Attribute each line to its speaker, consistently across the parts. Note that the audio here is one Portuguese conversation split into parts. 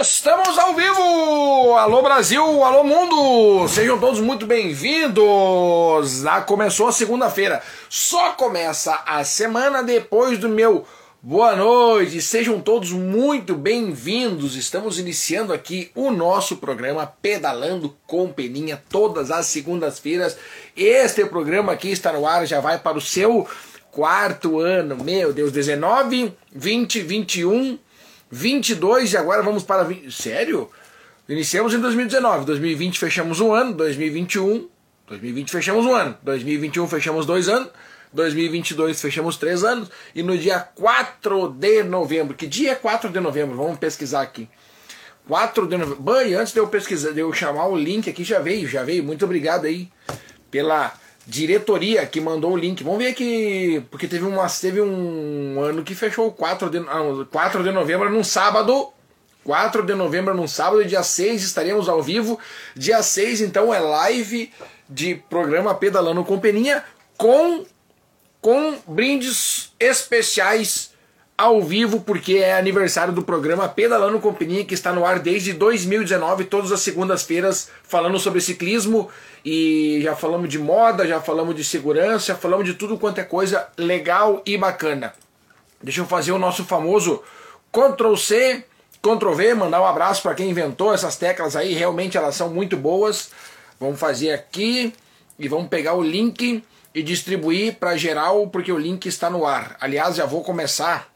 Speaker 1: Estamos ao vivo! Alô Brasil, alô mundo! Sejam todos muito bem-vindos! Ah, começou a segunda-feira. Só começa a semana depois do meu boa noite. Sejam todos muito bem-vindos. Estamos iniciando aqui o nosso programa Pedalando com Peninha todas as segundas-feiras. Este programa aqui está no ar, já vai para o seu quarto ano. Meu Deus, 19, 20, 21 22 e agora vamos para 20. Sério? Iniciamos em 2019, 2020 fechamos um ano, 2021, 2020 fechamos um ano, 2021 fechamos dois anos, 2022 fechamos três anos e no dia 4 de novembro, que dia é 4 de novembro? Vamos pesquisar aqui. 4 de novembro. Bem, antes de eu pesquisar, de eu chamar o link aqui, já veio, já veio. Muito obrigado aí pela diretoria que mandou o link. Vamos ver aqui, porque teve, uma, teve um ano que fechou 4 de, 4 de novembro num sábado. 4 de novembro num sábado, dia 6 estaremos ao vivo. Dia 6, então, é live de programa Pedalando com Peninha com, com brindes especiais ao vivo, porque é aniversário do programa Pedalando com Peninha, que está no ar desde 2019, todas as segundas-feiras, falando sobre ciclismo e já falamos de moda, já falamos de segurança, já falamos de tudo quanto é coisa legal e bacana. Deixa eu fazer o nosso famoso Ctrl C, Ctrl V, mandar um abraço para quem inventou essas teclas aí, realmente elas são muito boas. Vamos fazer aqui e vamos pegar o link e distribuir para geral, porque o link está no ar. Aliás, já vou começar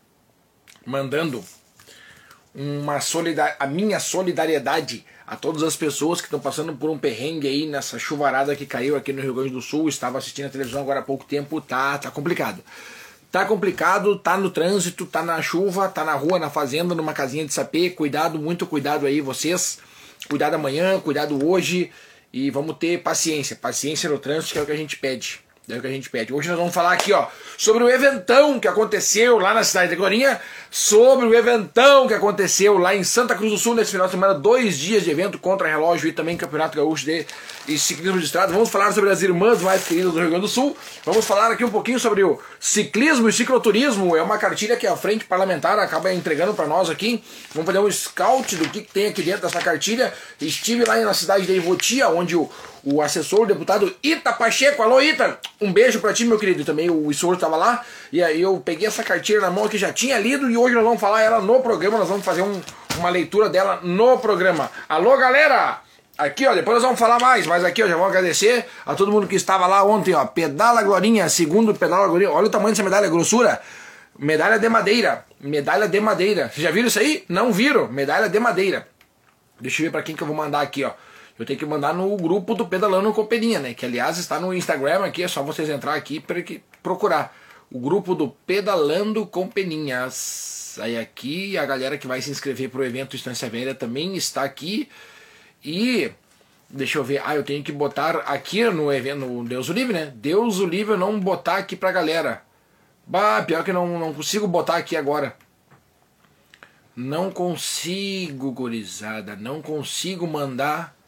Speaker 1: mandando uma solidar a minha solidariedade a todas as pessoas que estão passando por um perrengue aí nessa chuvarada que caiu aqui no Rio Grande do Sul. Estava assistindo a televisão agora há pouco tempo, tá, tá complicado. Tá complicado, tá no trânsito, tá na chuva, tá na rua, na fazenda, numa casinha de sapê. Cuidado, muito cuidado aí vocês. Cuidado amanhã, cuidado hoje e vamos ter paciência. Paciência no trânsito que é o que a gente pede. É o que a gente pede. Hoje nós vamos falar aqui, ó, sobre o eventão que aconteceu lá na cidade de Glorinha, sobre o eventão que aconteceu lá em Santa Cruz do Sul nesse final de semana, dois dias de evento contra relógio e também Campeonato Gaúcho de ciclismo de estrada. Vamos falar sobre as irmãs mais queridas do Rio Grande do Sul. Vamos falar aqui um pouquinho sobre o ciclismo e cicloturismo. É uma cartilha que a frente parlamentar acaba entregando para nós aqui. Vamos fazer um scout do que, que tem aqui dentro dessa cartilha. Estive lá na cidade de Ivotia, onde o o assessor, o deputado Ita Pacheco. Alô, Ita! Um beijo pra ti, meu querido. Também o Isor estava lá. E aí eu peguei essa cartilha na mão que já tinha lido e hoje nós vamos falar ela no programa. Nós vamos fazer um, uma leitura dela no programa. Alô, galera! Aqui, ó, depois nós vamos falar mais, mas aqui, ó, já vou agradecer a todo mundo que estava lá ontem, ó. Pedala Glorinha, segundo Pedala Glorinha. Olha o tamanho dessa medalha, grossura. Medalha de madeira. Medalha de madeira. Vocês já viram isso aí? Não viram? Medalha de madeira. Deixa eu ver para quem que eu vou mandar aqui, ó. Eu tenho que mandar no grupo do Pedalando com Peninha, né? Que aliás está no Instagram aqui, é só vocês entrar aqui para procurar. O grupo do Pedalando com Peninhas. Aí aqui, a galera que vai se inscrever para o evento Estância Velha também está aqui. E deixa eu ver, ah, eu tenho que botar aqui no evento, no Deus o Livre, né? Deus o Livre eu não botar aqui pra galera. Bah, pior que não, não consigo botar aqui agora. Não consigo, gorizada, não consigo mandar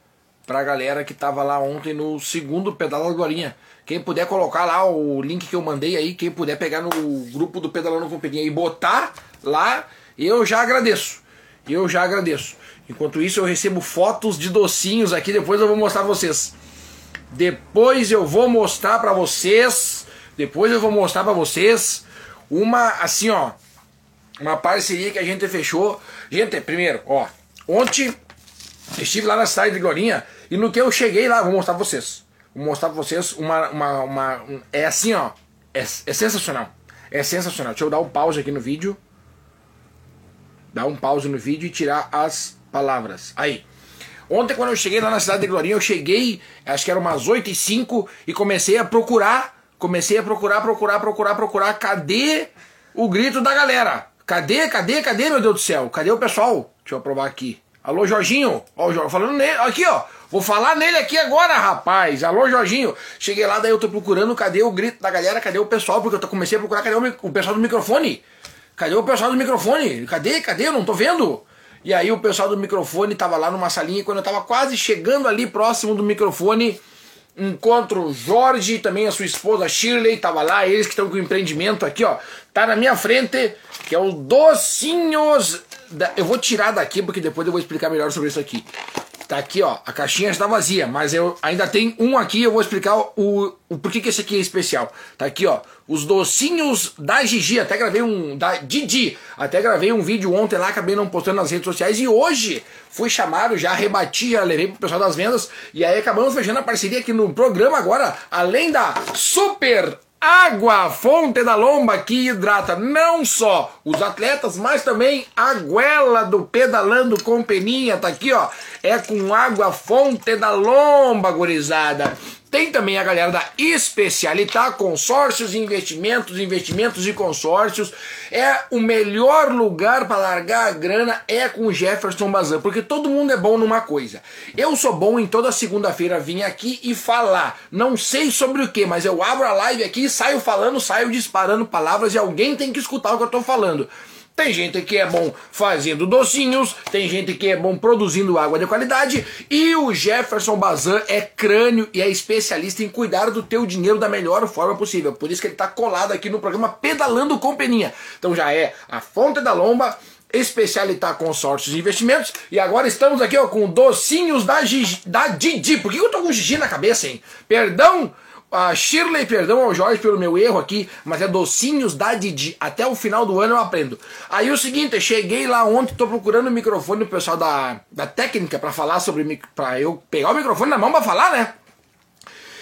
Speaker 1: pra galera que tava lá ontem no segundo pedal agora. Quem puder colocar lá o link que eu mandei aí, quem puder pegar no grupo do Pedalando Companhia e botar lá, eu já agradeço. Eu já agradeço. Enquanto isso, eu recebo fotos de docinhos aqui, depois eu vou mostrar pra vocês. Depois eu vou mostrar pra vocês. Depois eu vou mostrar pra vocês uma assim, ó, uma parceria que a gente fechou. Gente, primeiro, ó, ontem Estive lá na cidade de Glorinha e no que eu cheguei lá, vou mostrar pra vocês. Vou mostrar pra vocês uma. uma, uma um, é assim, ó. É, é sensacional. É sensacional. Deixa eu dar um pause aqui no vídeo. Dar um pause no vídeo e tirar as palavras. Aí. Ontem, quando eu cheguei lá na cidade de Glorinha, eu cheguei, acho que era umas 8 e 5 e comecei a procurar. Comecei a procurar, procurar, procurar, procurar. Cadê o grito da galera? Cadê, cadê, cadê, meu Deus do céu? Cadê o pessoal? Deixa eu provar aqui. Alô, Jorginho. Ó, o falando nele. Aqui, ó. Vou falar nele aqui agora, rapaz. Alô, Jorginho. Cheguei lá, daí eu tô procurando cadê o grito da galera, cadê o pessoal, porque eu comecei a procurar cadê o, o pessoal do microfone. Cadê o pessoal do microfone? Cadê? Cadê? Eu não tô vendo. E aí o pessoal do microfone tava lá numa salinha e quando eu tava quase chegando ali próximo do microfone, encontro Jorge, também a sua esposa Shirley, tava lá, eles que estão com o empreendimento aqui, ó. Tá na minha frente, que é o Docinhos. Da... Eu vou tirar daqui porque depois eu vou explicar melhor sobre isso aqui. Tá aqui, ó. A caixinha está vazia, mas eu ainda tem um aqui. Eu vou explicar o, o porquê que esse aqui é especial. Tá aqui, ó. Os docinhos da Gigi. Até gravei um. Da Didi. Até gravei um vídeo ontem lá, acabei não postando nas redes sociais. E hoje fui chamado, já rebati, já levei pro pessoal das vendas. E aí acabamos fechando a parceria aqui no programa agora. Além da Super Água, fonte da lomba que hidrata não só os atletas, mas também a goela do pedalando com peninha, tá aqui ó, é com água fonte da lomba, gurizada. Tem também a galera da Especialitar, consórcios investimentos, investimentos e consórcios. É o melhor lugar para largar a grana é com o Jefferson Bazan, porque todo mundo é bom numa coisa. Eu sou bom em toda segunda-feira vir aqui e falar. Não sei sobre o que, mas eu abro a live aqui, saio falando, saio disparando palavras e alguém tem que escutar o que eu estou falando. Tem gente que é bom fazendo docinhos, tem gente que é bom produzindo água de qualidade e o Jefferson Bazan é crânio e é especialista em cuidar do teu dinheiro da melhor forma possível. Por isso que ele está colado aqui no programa Pedalando com Peninha. Então já é a fonte da lomba, especialitar consórcios e investimentos. E agora estamos aqui ó, com docinhos da, Gigi, da Didi. Por que eu tô com Gigi na cabeça, hein? Perdão a Shirley, perdão ao Jorge pelo meu erro aqui, mas é docinhos da Didi. Até o final do ano eu aprendo. Aí o seguinte, cheguei lá ontem, tô procurando o microfone do pessoal da, da técnica para falar sobre. para eu pegar o microfone na mão para falar, né?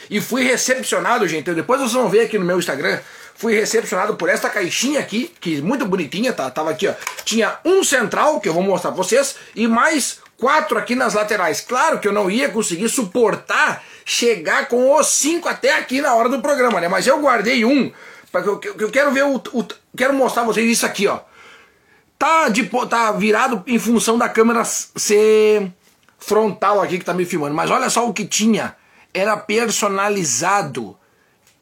Speaker 1: E fui recepcionado, gente. Depois vocês vão ver aqui no meu Instagram. Fui recepcionado por esta caixinha aqui, que é muito bonitinha, tá? Tava aqui, ó. Tinha um central, que eu vou mostrar pra vocês, e mais quatro aqui nas laterais. Claro que eu não ia conseguir suportar chegar com os cinco até aqui na hora do programa, né? Mas eu guardei um, porque eu, eu quero ver o, o, Quero mostrar pra vocês isso aqui, ó. Tá, de, tá virado em função da câmera ser frontal aqui que tá me filmando. Mas olha só o que tinha. Era personalizado.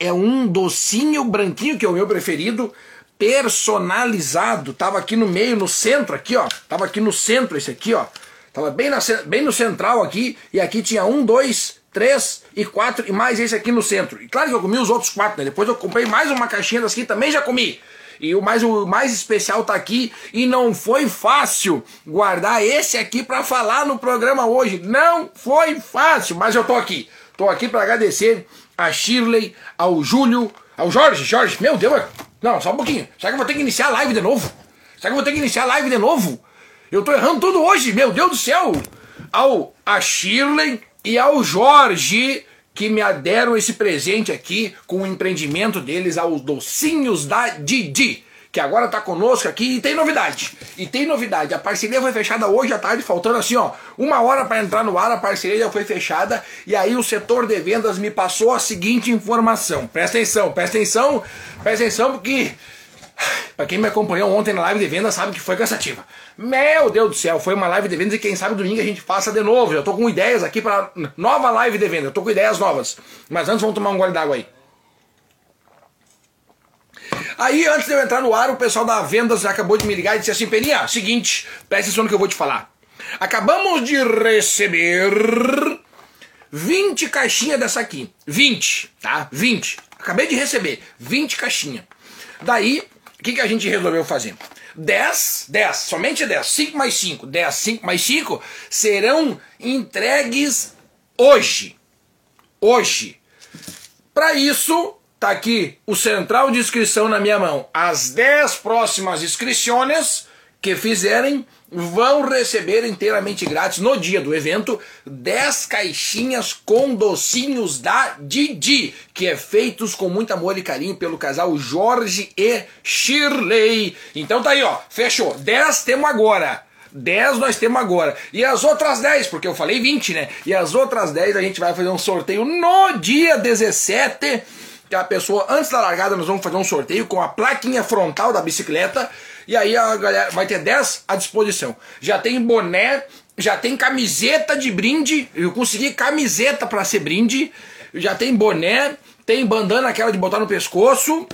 Speaker 1: É um docinho branquinho, que é o meu preferido. Personalizado. Tava aqui no meio, no centro aqui, ó. Tava aqui no centro esse aqui, ó. Tava bem, na, bem no central aqui. E aqui tinha um, dois, três e quatro e mais esse aqui no centro. E claro que eu comi os outros quatro, né? Depois eu comprei mais uma caixinha das que também já comi. E o mais, o mais especial tá aqui e não foi fácil guardar esse aqui para falar no programa hoje. Não foi fácil, mas eu tô aqui. Tô aqui para agradecer a Shirley, ao Júlio, ao Jorge. Jorge, meu Deus, não, só um pouquinho. Será que eu vou ter que iniciar a live de novo? Será que eu vou ter que iniciar a live de novo? Eu tô errando tudo hoje, meu Deus do céu. Ao a Shirley, e ao Jorge que me deram esse presente aqui com o empreendimento deles aos docinhos da Didi, que agora está conosco aqui e tem novidade. E tem novidade, a parceria foi fechada hoje à tarde, faltando assim, ó, uma hora para entrar no ar, a parceria já foi fechada e aí o setor de vendas me passou a seguinte informação. Presta atenção, presta atenção, presta atenção porque para quem me acompanhou ontem na live de venda sabe que foi cansativa. Meu Deus do céu, foi uma live de vendas e quem sabe domingo a gente faça de novo. Eu tô com ideias aqui para nova live de venda. Eu tô com ideias novas. Mas antes vamos tomar um gole d'água aí. Aí, antes de eu entrar no ar, o pessoal da vendas acabou de me ligar e disse assim: Peninha, seguinte, presta atenção no que eu vou te falar. Acabamos de receber 20 caixinhas dessa aqui. 20, tá? 20. Acabei de receber 20 caixinhas. Daí, o que, que a gente resolveu fazer? 10, 10, somente 10, 5 mais 5, 10, 5 mais 5 serão entregues hoje. Hoje. Para isso, tá aqui o central de inscrição na minha mão. As 10 próximas inscrições que fizerem vão receber inteiramente grátis no dia do evento 10 caixinhas com docinhos da Didi, que é feitos com muito amor e carinho pelo casal Jorge e Shirley. Então tá aí, ó, fechou. 10 temos agora. 10 nós temos agora. E as outras 10, porque eu falei 20, né? E as outras 10 a gente vai fazer um sorteio no dia 17 que a pessoa, antes da largada, nós vamos fazer um sorteio com a plaquinha frontal da bicicleta. E aí a galera vai ter 10 à disposição. Já tem boné, já tem camiseta de brinde. Eu consegui camiseta para ser brinde. Já tem boné, tem bandana aquela de botar no pescoço.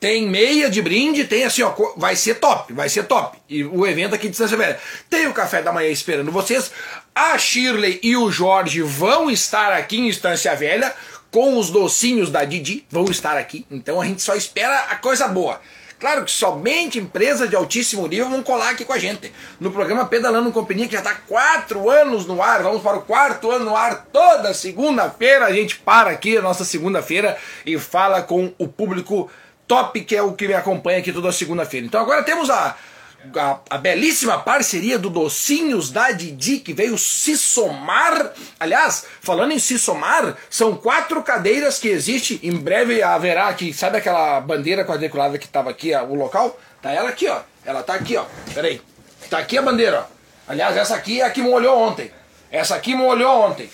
Speaker 1: Tem meia de brinde, tem assim, ó, vai ser top, vai ser top. E o evento aqui de Distância Velha. Tem o café da manhã esperando vocês. A Shirley e o Jorge vão estar aqui em Estância Velha com os docinhos da Didi, vão estar aqui. Então a gente só espera a coisa boa. Claro que somente empresas de altíssimo nível vão colar aqui com a gente. No programa Pedalando Companhia, que já está quatro anos no ar, vamos para o quarto ano no ar. Toda segunda-feira a gente para aqui, a nossa segunda-feira, e fala com o público top, que é o que me acompanha aqui toda segunda-feira. Então agora temos a a, a, belíssima parceria do Docinhos da Didi, que veio se somar. Aliás, falando em se somar, são quatro cadeiras que existe. Em breve haverá aqui, sabe aquela bandeira quadriculada que estava aqui, o local? Tá ela aqui, ó. Ela tá aqui, ó. Peraí. Tá aqui a bandeira, ó. Aliás, essa aqui é a que molhou ontem. Essa aqui molhou ontem.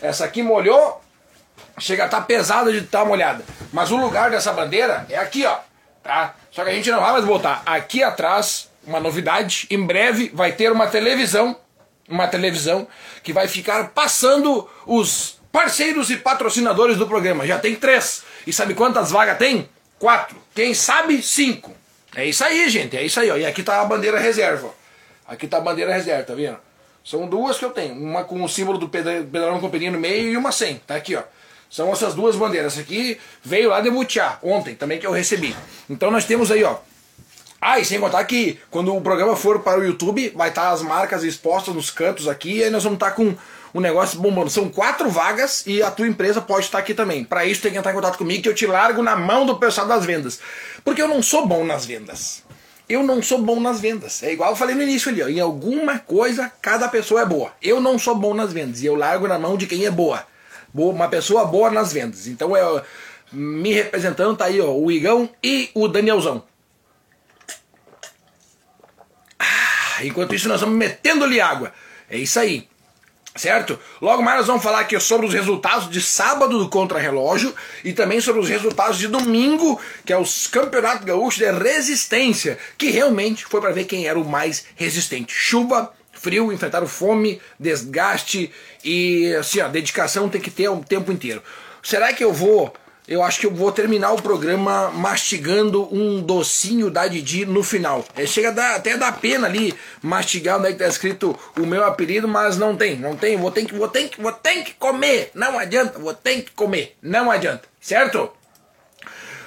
Speaker 1: Essa aqui molhou. Chega a estar tá pesada de estar tá molhada. Mas o lugar dessa bandeira é aqui, ó. Tá? Só que a gente não vai mais botar aqui atrás uma novidade. Em breve vai ter uma televisão, uma televisão que vai ficar passando os parceiros e patrocinadores do programa. Já tem três. E sabe quantas vagas tem? Quatro. Quem sabe, cinco. É isso aí, gente. É isso aí. Ó. E aqui tá a bandeira reserva. Aqui tá a bandeira reserva, tá vendo? São duas que eu tenho. Uma com o símbolo do Pedalão Companhia no meio e uma sem. Tá aqui, ó. São essas duas bandeiras. Essa aqui veio lá de Butiá, ontem, também que eu recebi. Então nós temos aí, ó, ah, e sem contar que quando o programa for para o YouTube, vai estar as marcas expostas nos cantos aqui, e aí nós vamos estar com um negócio bombando. São quatro vagas e a tua empresa pode estar aqui também. Para isso tem que entrar em contato comigo que eu te largo na mão do pessoal das vendas. Porque eu não sou bom nas vendas. Eu não sou bom nas vendas. É igual eu falei no início ali, ó. Em alguma coisa, cada pessoa é boa. Eu não sou bom nas vendas. E eu largo na mão de quem é boa. Uma pessoa boa nas vendas. Então, eu, me representando, tá aí, ó, o Igão e o Danielzão. Enquanto isso, nós vamos metendo-lhe água. É isso aí. Certo? Logo mais nós vamos falar aqui sobre os resultados de sábado do contrarrelógio e também sobre os resultados de domingo, que é os Campeonato Gaúcho de Resistência, que realmente foi para ver quem era o mais resistente. Chuva, frio, enfrentaram fome, desgaste e assim, a dedicação tem que ter o tempo inteiro. Será que eu vou eu acho que eu vou terminar o programa mastigando um docinho da Didi no final. É, chega a dar, até dar pena ali mastigar onde é que tá escrito o meu apelido, mas não tem, não tem, vou ter que, vou ter que, vou ter que comer, não adianta, vou ter que comer, não adianta, certo?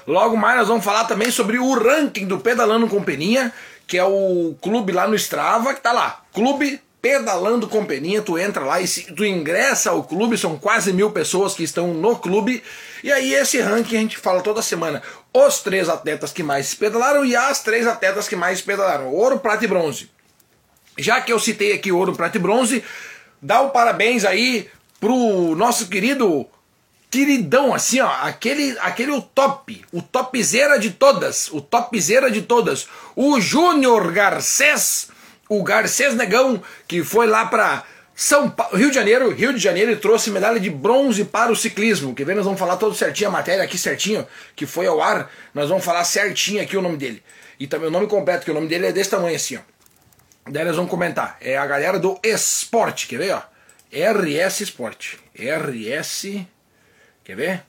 Speaker 1: Logo mais nós vamos falar também sobre o ranking do Pedalando com Peninha, que é o clube lá no Strava, que tá lá, Clube Pedalando com Peninha, tu entra lá e se, tu ingressa ao clube, são quase mil pessoas que estão no clube, e aí esse ranking a gente fala toda semana, os três atletas que mais pedalaram e as três atletas que mais pedalaram, ouro, prata e bronze. Já que eu citei aqui ouro, prata e bronze, dá o parabéns aí pro nosso querido queridão, assim, ó, aquele, aquele o top, o topzera de todas, o topzera de todas, o Júnior Garcês, o Garcês Negão, que foi lá para São Paulo, Rio de Janeiro, Rio de Janeiro e trouxe medalha de bronze para o ciclismo. Que vem, nós vamos falar todo certinho a matéria aqui certinho, que foi ao ar, nós vamos falar certinho aqui o nome dele. E também o nome completo, que o nome dele é desse tamanho assim, ó. Daí nós vamos comentar. É a galera do esporte, quer ver, ó? RS Esporte. RS. Quer ver?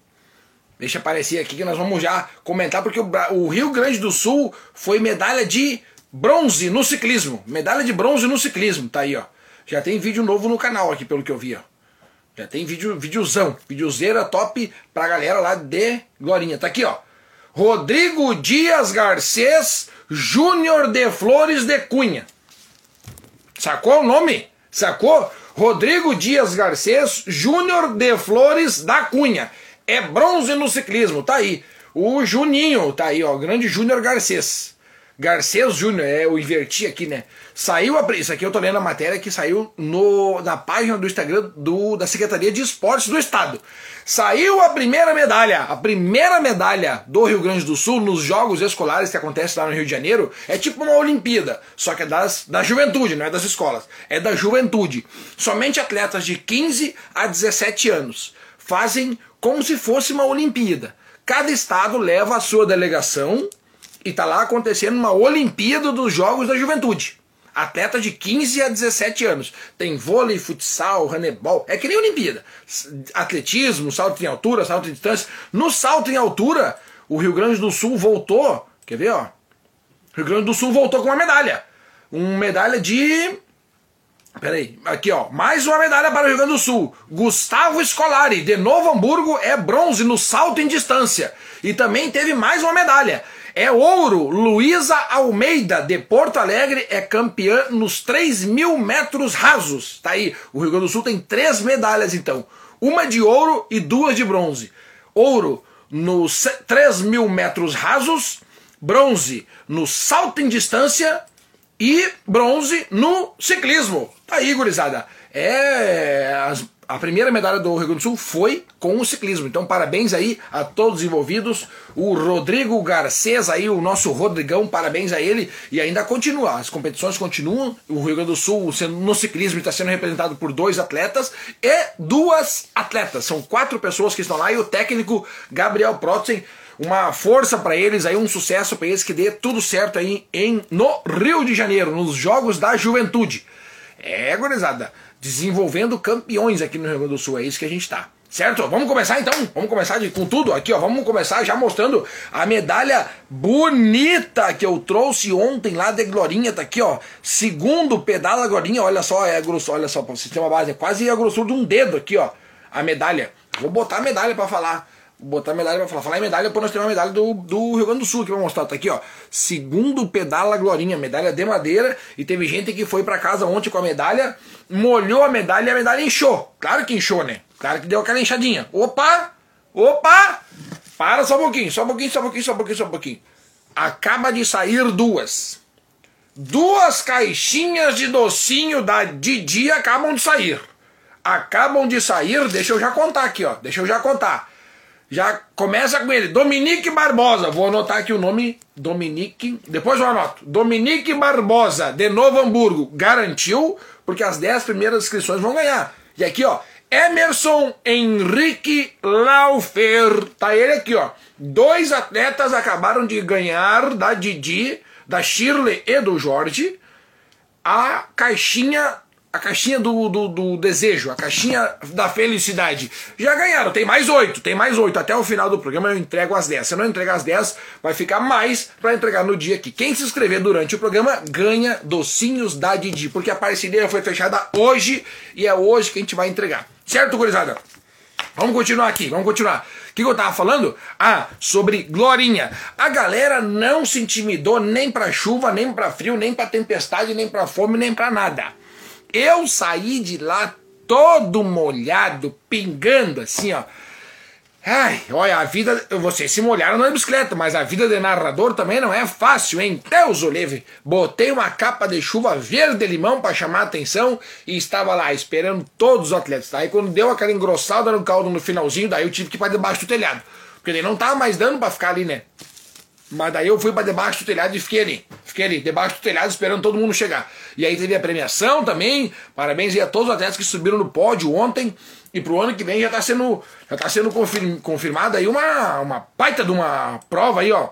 Speaker 1: Deixa aparecer aqui que nós vamos já comentar, porque o Rio Grande do Sul foi medalha de Bronze no ciclismo. Medalha de bronze no ciclismo. Tá aí, ó. Já tem vídeo novo no canal aqui, pelo que eu vi, ó. Já tem vídeo, videozão. Videozeira top pra galera lá de Glorinha. Tá aqui, ó. Rodrigo Dias Garcês Júnior de Flores de Cunha. Sacou o nome? Sacou? Rodrigo Dias Garcês Júnior de Flores da Cunha. É bronze no ciclismo, tá aí. O Juninho, tá aí, ó. Grande Júnior Garcês. Garcês Júnior, é, eu inverti aqui, né? Saiu a. Isso aqui eu tô lendo a matéria que saiu no, na página do Instagram do, da Secretaria de Esportes do Estado. Saiu a primeira medalha. A primeira medalha do Rio Grande do Sul nos Jogos Escolares que acontece lá no Rio de Janeiro é tipo uma Olimpíada, só que é das, da juventude, não é das escolas. É da juventude. Somente atletas de 15 a 17 anos fazem como se fosse uma Olimpíada. Cada estado leva a sua delegação e tá lá acontecendo uma Olimpíada dos Jogos da Juventude. Atleta de 15 a 17 anos. Tem vôlei, futsal, handebol. É que nem Olimpíada. Atletismo, salto em altura, salto em distância. No salto em altura, o Rio Grande do Sul voltou, quer ver, ó? Rio Grande do Sul voltou com uma medalha. Uma medalha de. Peraí, aqui ó, mais uma medalha para o Rio Grande do Sul. Gustavo Scolari, de Novo Hamburgo, é bronze no salto em distância. E também teve mais uma medalha. É ouro, Luísa Almeida, de Porto Alegre, é campeã nos 3 mil metros rasos. Tá aí, o Rio Grande do Sul tem três medalhas então. Uma de ouro e duas de bronze. Ouro nos 3 mil metros rasos, bronze no salto em distância e bronze no ciclismo. Tá aí, gurizada. É. As, a primeira medalha do Rio Grande do Sul foi com o ciclismo. Então, parabéns aí a todos os envolvidos. O Rodrigo Garcês aí, o nosso Rodrigão, parabéns a ele. E ainda continua, as competições continuam. O Rio Grande do Sul sendo, no ciclismo está sendo representado por dois atletas e duas atletas. São quatro pessoas que estão lá e o técnico Gabriel Protzen uma força para eles aí, um sucesso para eles que dê tudo certo aí em no Rio de Janeiro, nos Jogos da Juventude. É, gurizada, desenvolvendo campeões aqui no Rio Grande do Sul, é isso que a gente tá. Certo? Vamos começar então? Vamos começar de, com tudo aqui, ó. Vamos começar já mostrando a medalha bonita que eu trouxe ontem lá de Glorinha, tá aqui, ó. Segundo pedal da Glorinha, olha só, é grosso, olha só, para ter uma base, é quase a grossura de um dedo aqui, ó. A medalha. Vou botar a medalha para falar botar medalha pra falar. Falar em medalha, depois nós temos uma medalha do, do Rio Grande do Sul que vai mostrar. Tá aqui, ó. Segundo pedala Glorinha, medalha de madeira. E teve gente que foi para casa ontem com a medalha, molhou a medalha e a medalha inchou. Claro que inchou, né? Claro que deu aquela inchadinha. Opa! Opa! Para só um pouquinho, só um pouquinho, só um pouquinho, só um pouquinho, só um pouquinho. Acaba de sair duas. Duas caixinhas de docinho da Didi acabam de sair. Acabam de sair, deixa eu já contar aqui, ó. Deixa eu já contar. Já começa com ele, Dominique Barbosa. Vou anotar aqui o nome, Dominique. Depois eu anoto. Dominique Barbosa, de Novo Hamburgo, garantiu, porque as 10 primeiras inscrições vão ganhar. E aqui, ó, Emerson Henrique Laufer. Tá ele aqui, ó. Dois atletas acabaram de ganhar da Didi, da Shirley e do Jorge a caixinha a caixinha do, do, do, desejo, a caixinha da felicidade. Já ganharam, tem mais oito, tem mais oito. Até o final do programa eu entrego as dez. Se eu não entregar as dez, vai ficar mais para entregar no dia aqui. Quem se inscrever durante o programa ganha docinhos da Didi, porque a parceria foi fechada hoje e é hoje que a gente vai entregar. Certo, gurizada? Vamos continuar aqui, vamos continuar. O que, que eu tava falando? Ah, sobre Glorinha. A galera não se intimidou nem pra chuva, nem pra frio, nem pra tempestade, nem pra fome, nem pra nada. Eu saí de lá todo molhado, pingando assim, ó. Ai, olha, a vida. Vocês se molharam na bicicleta, mas a vida de narrador também não é fácil, hein? Deus o livre. Botei uma capa de chuva verde-limão para chamar a atenção e estava lá esperando todos os atletas. Aí quando deu aquela engrossada no caldo no finalzinho, daí eu tive que ir para debaixo do telhado. Porque ele não tava mais dando para ficar ali, né? Mas daí eu fui para debaixo do telhado e fiquei ali. Fiquei ali, debaixo do telhado, esperando todo mundo chegar. E aí teve a premiação também. Parabéns a todos os atletas que subiram no pódio ontem. E pro ano que vem já está sendo, já tá sendo confirm, confirmada aí uma, uma baita de uma prova aí, ó.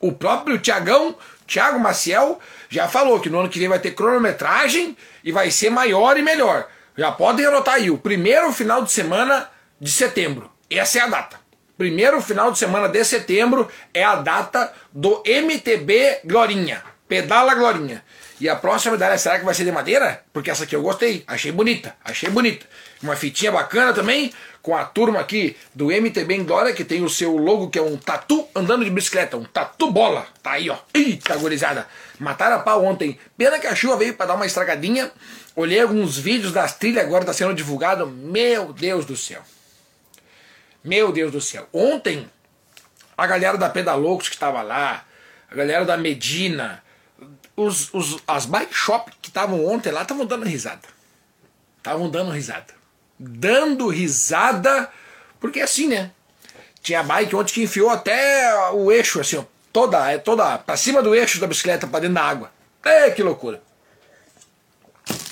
Speaker 1: O próprio Tiagão, Thiago Maciel, já falou que no ano que vem vai ter cronometragem e vai ser maior e melhor. Já podem anotar aí, o primeiro final de semana de setembro. Essa é a data. Primeiro final de semana de setembro é a data do MTB Glorinha. Pedala Glorinha. E a próxima medalha será que vai ser de madeira? Porque essa aqui eu gostei, achei bonita, achei bonita. Uma fitinha bacana também, com a turma aqui do MTB em Glória, que tem o seu logo que é um tatu andando de bicicleta, um tatu bola. Tá aí, ó. Eita, gorizada. Mataram a pau ontem. Pena que a chuva veio para dar uma estragadinha. Olhei alguns vídeos das trilhas, agora tá sendo divulgado. Meu Deus do céu. Meu Deus do céu. Ontem, a galera da Pedaloucos que estava lá, a galera da Medina, os, os, as bike shop que estavam ontem lá estavam dando risada. Estavam dando risada. Dando risada, porque assim, né? Tinha bike ontem que enfiou até o eixo, assim, ó, toda, é toda pra cima do eixo da bicicleta, para dentro da água. É, que loucura.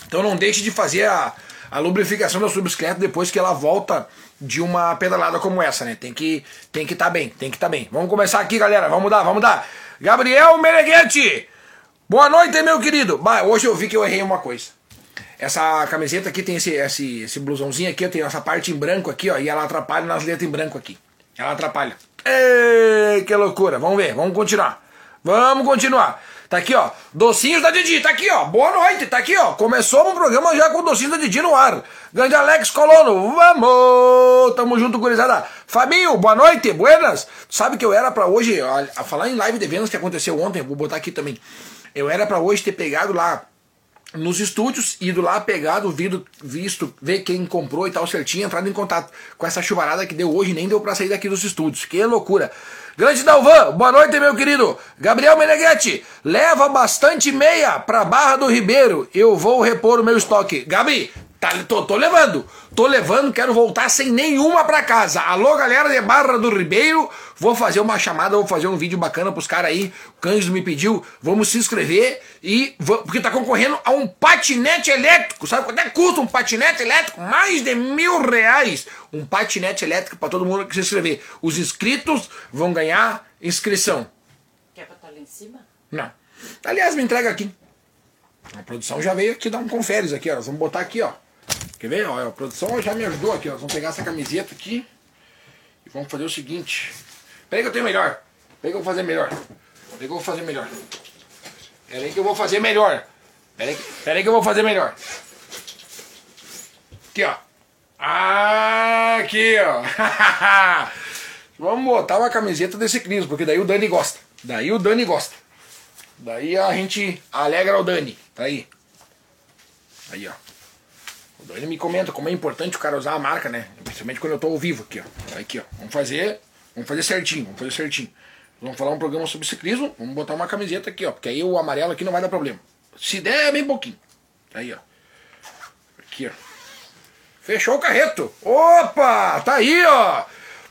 Speaker 1: Então não deixe de fazer a, a lubrificação da sua bicicleta depois que ela volta de uma pedalada como essa, né? Tem que tem que estar tá bem, tem que estar tá bem. Vamos começar aqui, galera. Vamos dar, vamos dar. Gabriel Meneghete. Boa noite, meu querido. Bah, hoje eu vi que eu errei uma coisa. Essa camiseta aqui tem esse, esse, esse blusãozinho aqui, tenho essa parte em branco aqui, ó, e ela atrapalha nas letras em branco aqui. Ela atrapalha. Ei, que loucura. Vamos ver, vamos continuar. Vamos continuar. Tá aqui, ó. Docinhos da Didi, tá aqui, ó. Boa noite, tá aqui, ó. Começou um programa já com docinhos da Didi no ar. Grande Alex Colono, vamos! Tamo junto, gurizada. Fabinho, boa noite, buenas. Sabe que eu era para hoje, a falar em live de vendas que aconteceu ontem, vou botar aqui também. Eu era para hoje ter pegado lá nos estúdios, ido lá, pegado, visto, visto, ver quem comprou e tal certinho, entrado em contato com essa chuvarada que deu hoje, nem deu para sair daqui dos estúdios. Que loucura! Grande Dalvan, boa noite, meu querido. Gabriel Meneghetti, leva bastante meia pra Barra do Ribeiro. Eu vou repor o meu estoque. Gabi, Tá, tô, tô, levando, tô levando, quero voltar sem nenhuma pra casa. Alô, galera de Barra do Ribeiro, vou fazer uma chamada, vou fazer um vídeo bacana pros caras aí. O Cândido me pediu, vamos se inscrever e porque tá concorrendo a um patinete elétrico. Sabe quanto é que custa um patinete elétrico? Mais de mil reais. Um patinete elétrico para todo mundo que se inscrever. Os inscritos vão ganhar inscrição.
Speaker 2: Quer botar lá em cima?
Speaker 1: Não. Aliás, me entrega aqui. A produção já veio aqui dar um conferes aqui, ó. Nós vamos botar aqui, ó. Quer ver? Ó, a produção já me ajudou aqui, ó. Vamos pegar essa camiseta aqui e vamos fazer o seguinte. Peraí que eu tenho melhor. Peraí que eu vou fazer melhor. Peraí que eu vou fazer melhor. Peraí que eu vou fazer melhor. Peraí, peraí que eu vou fazer melhor. Aqui, ó. Aqui, ó. Vamos botar uma camiseta desse ciclismo, porque daí o Dani gosta. Daí o Dani gosta. Daí a gente alegra o Dani. Tá aí. Aí, ó. Ele me comenta como é importante o cara usar a marca, né? Principalmente quando eu tô ao vivo aqui, ó. Aqui, ó. Vamos fazer, vamos fazer certinho, vamos fazer certinho. Vamos falar um programa sobre ciclismo, vamos botar uma camiseta aqui, ó. Porque aí o amarelo aqui não vai dar problema. Se der, é bem pouquinho. Aí, ó. Aqui, ó. Fechou o carreto. Opa! Tá aí, ó.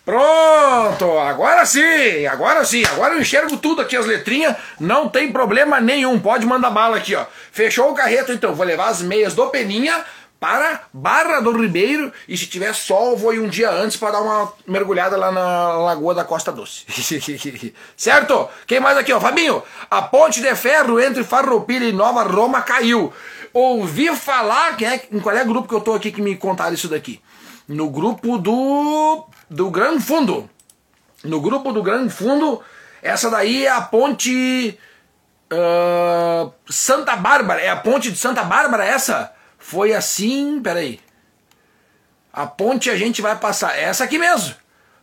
Speaker 1: Pronto, agora sim, agora sim, agora eu enxergo tudo aqui, as letrinhas, não tem problema nenhum, pode mandar bala aqui, ó. Fechou o carreto então, vou levar as meias do Peninha para Barra do Ribeiro e se tiver sol vou ir um dia antes para dar uma mergulhada lá na Lagoa da Costa Doce. certo? Quem mais aqui, ó? Fabinho, a ponte de ferro entre Farroupilha e Nova Roma caiu. Ouvi falar, quem é, em qual é o grupo que eu tô aqui que me contaram isso daqui? No grupo do do Grande Fundo. No grupo do Grande Fundo, essa daí é a ponte uh, Santa Bárbara. É a ponte de Santa Bárbara essa? Foi assim, peraí. A ponte a gente vai passar. É essa aqui mesmo.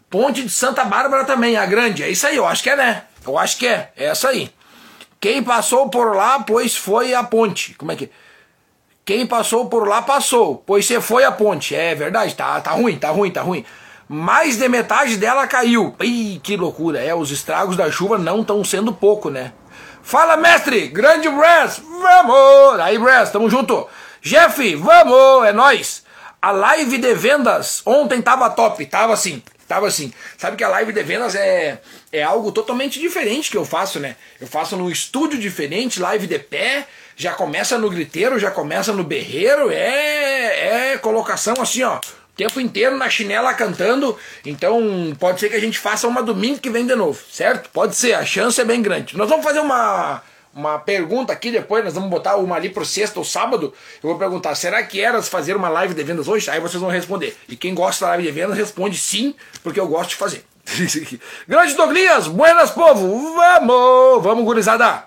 Speaker 1: Ponte de Santa Bárbara também, a grande. É isso aí, eu acho que é, né? Eu acho que é. É essa aí. Quem passou por lá, pois foi a ponte. Como é que. Quem passou por lá, passou. Pois você foi a ponte. É verdade, tá, tá ruim, tá ruim, tá ruim. Mais de metade dela caiu. Ih, que loucura. É, os estragos da chuva não estão sendo pouco, né? Fala, mestre! Grande Brass! Vamos! Aí, Brass, tamo junto! Jeff, vamos, é nós. A live de vendas ontem tava top, tava assim, tava assim. Sabe que a live de vendas é, é algo totalmente diferente que eu faço, né? Eu faço num estúdio diferente, live de pé, já começa no griteiro, já começa no berreiro, é, é colocação assim, ó, tempo inteiro na chinela cantando. Então pode ser que a gente faça uma domingo que vem de novo, certo? Pode ser, a chance é bem grande. Nós vamos fazer uma uma pergunta aqui depois, nós vamos botar uma ali pro sexta ou sábado. Eu vou perguntar: será que eras fazer uma live de vendas hoje? Aí vocês vão responder. E quem gosta da live de vendas responde sim, porque eu gosto de fazer. Grande Douglas, buenas povo, vamos, vamos gurizada.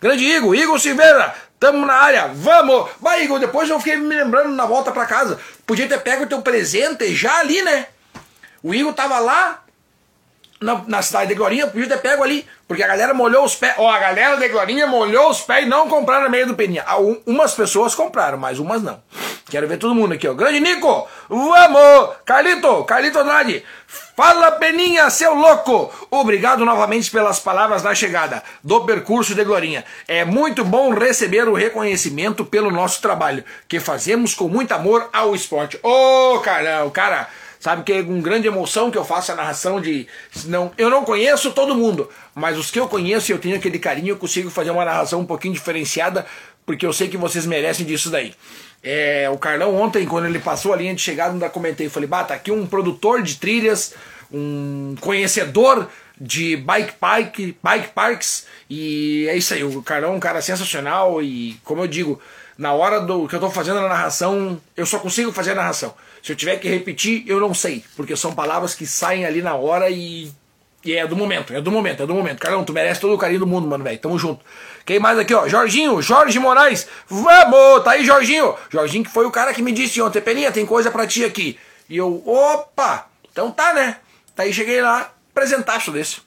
Speaker 1: Grande Igor, Igor Silveira, tamo na área, vamos. Vai Igor, depois eu fiquei me lembrando na volta pra casa. Podia ter pego o teu presente já ali, né? O Igor tava lá, na, na, cidade de Glorinha, podia ter pego ali, porque a galera molhou os pés. Ó, a galera de Glorinha molhou os pés e não compraram a meia do Peninha. Umas pessoas compraram, mas umas não. Quero ver todo mundo aqui, ó. Grande Nico, vamos! Carlito, Carlito Andrade, fala Peninha, seu louco! Obrigado novamente pelas palavras da chegada do percurso de Glorinha. É muito bom receber o reconhecimento pelo nosso trabalho, que fazemos com muito amor ao esporte. Ô, oh, caramba, cara Sabe que é com grande emoção que eu faço a narração de. Não, eu não conheço todo mundo, mas os que eu conheço e eu tenho aquele carinho, eu consigo fazer uma narração um pouquinho diferenciada, porque eu sei que vocês merecem disso daí. É, o Carlão ontem, quando ele passou a linha de chegada, ainda comentei, falei, bah, tá aqui um produtor de trilhas, um conhecedor de bike park, bike parks, e é isso aí, o Carlão é um cara sensacional e, como eu digo, Na hora do que eu tô fazendo a narração, eu só consigo fazer a narração. Se eu tiver que repetir, eu não sei, porque são palavras que saem ali na hora e e é do momento, é do momento, é do momento. Caramba, tu merece todo o carinho do mundo, mano, velho. Tamo junto. Quem mais aqui, ó? Jorginho, Jorge Moraes. Vamos! Tá aí, Jorginho. Jorginho que foi o cara que me disse ontem, Peninha, tem coisa pra ti aqui. E eu, opa! Então tá, né? Tá aí, cheguei lá, apresentaço desse.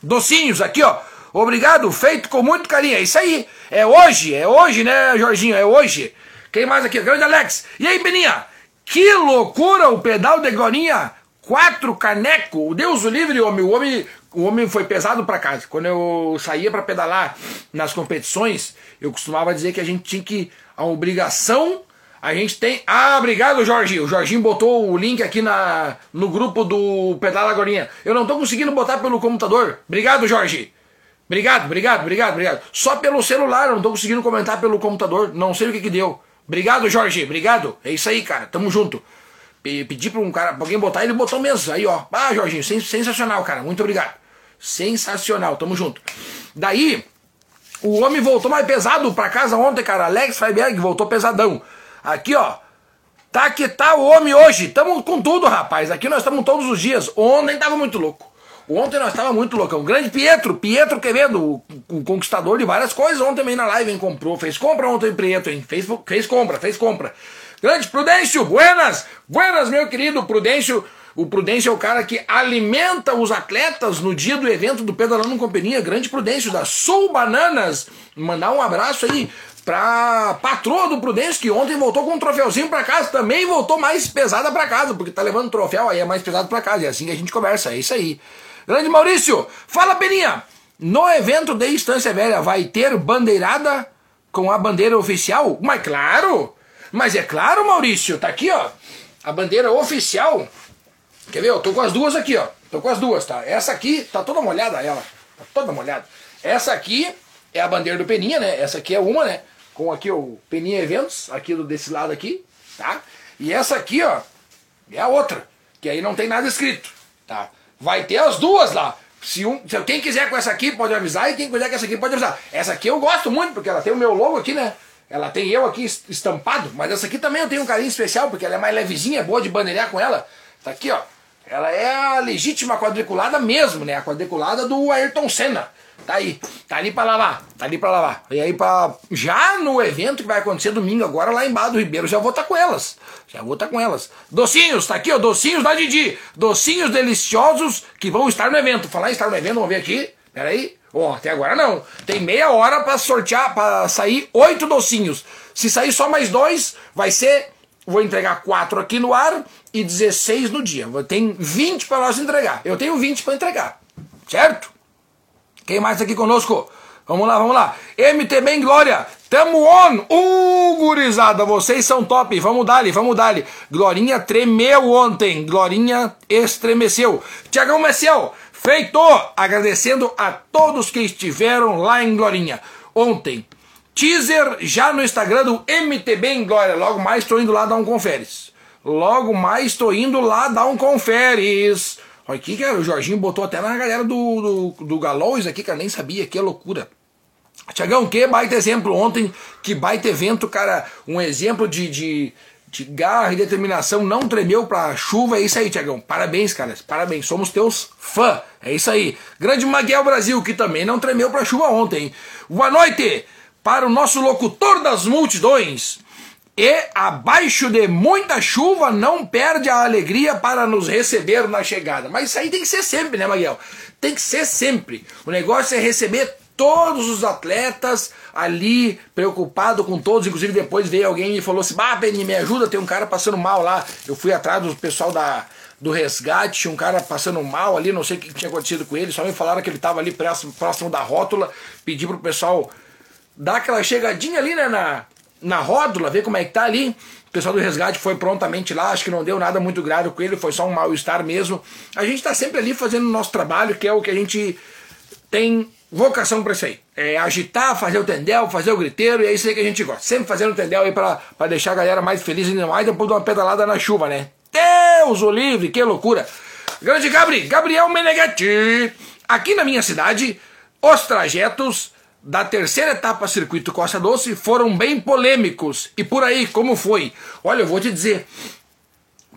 Speaker 1: Docinhos aqui, ó. Obrigado, feito com muito carinho. É isso aí. É hoje, é hoje, né, Jorginho? É hoje. Quem mais aqui? Grande Alex. E aí, Peninha? Que loucura o pedal de Glorinha quatro caneco. O Deus o livre, homem. O homem, o homem foi pesado para casa. Quando eu saía para pedalar nas competições, eu costumava dizer que a gente tinha que a obrigação a gente tem. Ah, obrigado, Jorginho. O Jorginho botou o link aqui na, no grupo do Pedala Agorinha. Eu não tô conseguindo botar pelo computador. Obrigado, Jorge. Obrigado, obrigado, obrigado, obrigado. Só pelo celular, eu não tô conseguindo comentar pelo computador. Não sei o que que deu. Obrigado, Jorge. Obrigado. É isso aí, cara. Tamo junto pedi pra um cara, pra alguém botar, ele botou mesmo. Aí, ó. Ah, Jorginho, sensacional, cara. Muito obrigado. Sensacional, tamo junto. Daí, o homem voltou mais pesado pra casa ontem, cara. Alex Freiberg voltou pesadão. Aqui, ó. Tá que tá o homem hoje. Tamo com tudo, rapaz. Aqui nós estamos todos os dias. Ontem tava muito louco. Ontem nós tava muito loucão. O grande Pietro, Pietro Quevedo, o, o, conquistador de várias coisas. Ontem também na live, hein, comprou. Fez compra ontem, Pietro, hein? Fez, fez compra, fez compra. Grande Prudêncio, buenas! Buenas, meu querido Prudêncio. O Prudêncio é o cara que alimenta os atletas no dia do evento do Pedalando Companhia. Grande Prudêncio da Sul Bananas. Mandar um abraço aí pra patroa do Prudêncio, que ontem voltou com um troféuzinho pra casa. Também voltou mais pesada pra casa, porque tá levando troféu aí, é mais pesado pra casa. É assim que a gente conversa, é isso aí. Grande Maurício, fala Peninha. No evento de Estância Velha vai ter bandeirada com a bandeira oficial? Mas claro! Mas é claro, Maurício, tá aqui, ó. A bandeira oficial. Quer ver? Eu tô com as duas aqui, ó. Tô com as duas, tá? Essa aqui tá toda molhada, ela. Tá toda molhada. Essa aqui é a bandeira do Peninha, né? Essa aqui é uma, né? Com aqui o Peninha Eventos, aqui do, desse lado aqui, tá? E essa aqui, ó, é a outra. Que aí não tem nada escrito, tá? Vai ter as duas lá. Se, um, se quem quiser com essa aqui pode avisar e quem quiser com essa aqui pode avisar. Essa aqui eu gosto muito porque ela tem o meu logo aqui, né? Ela tem eu aqui estampado, mas essa aqui também eu tenho um carinho especial, porque ela é mais levezinha, é boa de bandeirar com ela. Tá aqui, ó. Ela é a legítima quadriculada mesmo, né? A quadriculada do Ayrton Senna. Tá aí, tá ali para lavar, tá ali para lavar. E aí para já no evento que vai acontecer domingo agora lá em Barra do Ribeiro, já vou estar tá com elas. Já vou estar tá com elas. Docinhos, tá aqui, ó, docinhos da Didi. Docinhos deliciosos que vão estar no evento. Falar em estar no evento, vamos ver aqui. Pera aí. Ó, oh, até agora não. Tem meia hora para sortear, para sair oito docinhos. Se sair só mais dois, vai ser. Vou entregar quatro aqui no ar e 16 no dia. Tem 20 para nós entregar. Eu tenho 20 para entregar. Certo? Quem mais aqui conosco? Vamos lá, vamos lá. MTB em Glória. Tamo on. Uh, gurizada, vocês são top. Vamos dali, vamos dali. Glorinha tremeu ontem. Glorinha estremeceu. Tiagão Messiel. Feito! Agradecendo a todos que estiveram lá em Glorinha. Ontem, teaser já no Instagram do MTB em Glória. Logo mais estou indo lá dar um conferes. Logo mais estou indo lá dar um conferes. Olha aqui, cara, o Jorginho botou até na galera do, do, do Galões aqui, cara, nem sabia, que loucura. Tiagão, que baita exemplo ontem, que baita evento, cara, um exemplo de, de de garra e determinação, não tremeu pra chuva. É isso aí, Tiagão. Parabéns, cara. Parabéns. Somos teus fã. É isso aí. Grande Maguel Brasil, que também não tremeu pra chuva ontem. Boa noite para o nosso locutor das multidões. E abaixo de muita chuva não perde a alegria para nos receber na chegada. Mas isso aí tem que ser sempre, né, Maguel? Tem que ser sempre. O negócio é receber todos os atletas ali, preocupado com todos. Inclusive, depois veio alguém e falou assim: Bah, Beni, me ajuda, tem um cara passando mal lá. Eu fui atrás do pessoal da, do resgate, um cara passando mal ali, não sei o que tinha acontecido com ele, só me falaram que ele estava ali próximo, próximo da rótula. Pedi pro pessoal dar aquela chegadinha ali, né, na, na rótula, ver como é que tá ali. O pessoal do resgate foi prontamente lá, acho que não deu nada muito grave com ele, foi só um mal-estar mesmo. A gente está sempre ali fazendo o nosso trabalho, que é o que a gente tem vocação para isso aí. É agitar, fazer o tendel, fazer o griteiro, e é isso aí que a gente gosta. Sempre fazendo o tendel aí para deixar a galera mais feliz, ainda mais depois de uma pedalada na chuva, né? Deus o livre, que loucura! Grande Gabri, Gabriel Meneghetti. Aqui na minha cidade, os trajetos da terceira etapa circuito Costa Doce foram bem polêmicos. E por aí, como foi? Olha, eu vou te dizer.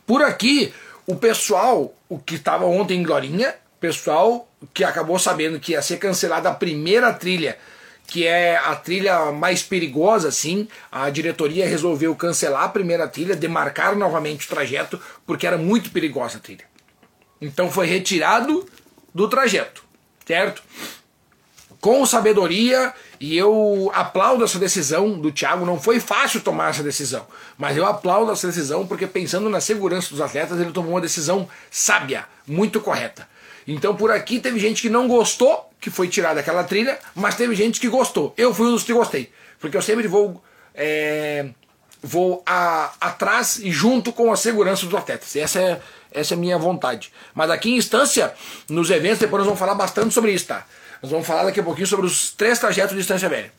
Speaker 1: Por aqui, o pessoal, o que estava ontem em Glorinha, pessoal que acabou sabendo que ia ser cancelada a primeira trilha, que é a trilha mais perigosa, assim, a diretoria resolveu cancelar a primeira trilha, demarcar novamente o trajeto, porque era muito perigosa a trilha. Então foi retirado do trajeto, certo? Com sabedoria, e eu aplaudo essa decisão do Thiago. Não foi fácil tomar essa decisão, mas eu aplaudo essa decisão porque, pensando na segurança dos atletas, ele tomou uma decisão sábia, muito correta. Então, por aqui, teve gente que não gostou que foi tirada aquela trilha, mas teve gente que gostou. Eu fui um dos que gostei, porque eu sempre vou. É, vou a, atrás e junto com a segurança dos atletas. Essa é, essa é a minha vontade. Mas aqui em instância, nos eventos, depois nós vamos falar bastante sobre isso, tá? Nós vamos falar daqui a pouquinho sobre os três trajetos de distância velha.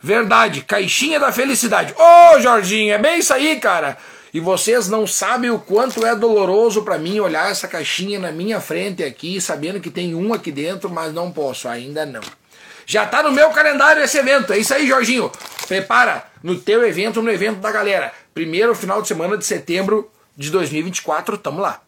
Speaker 1: Verdade, caixinha da felicidade. Ô, oh, Jorginho, é bem isso aí, cara. E vocês não sabem o quanto é doloroso para mim olhar essa caixinha na minha frente aqui, sabendo que tem um aqui dentro, mas não posso, ainda não. Já tá no meu calendário esse evento. É isso aí, Jorginho. Prepara no teu evento, no evento da galera. Primeiro final de semana de setembro de 2024, tamo lá.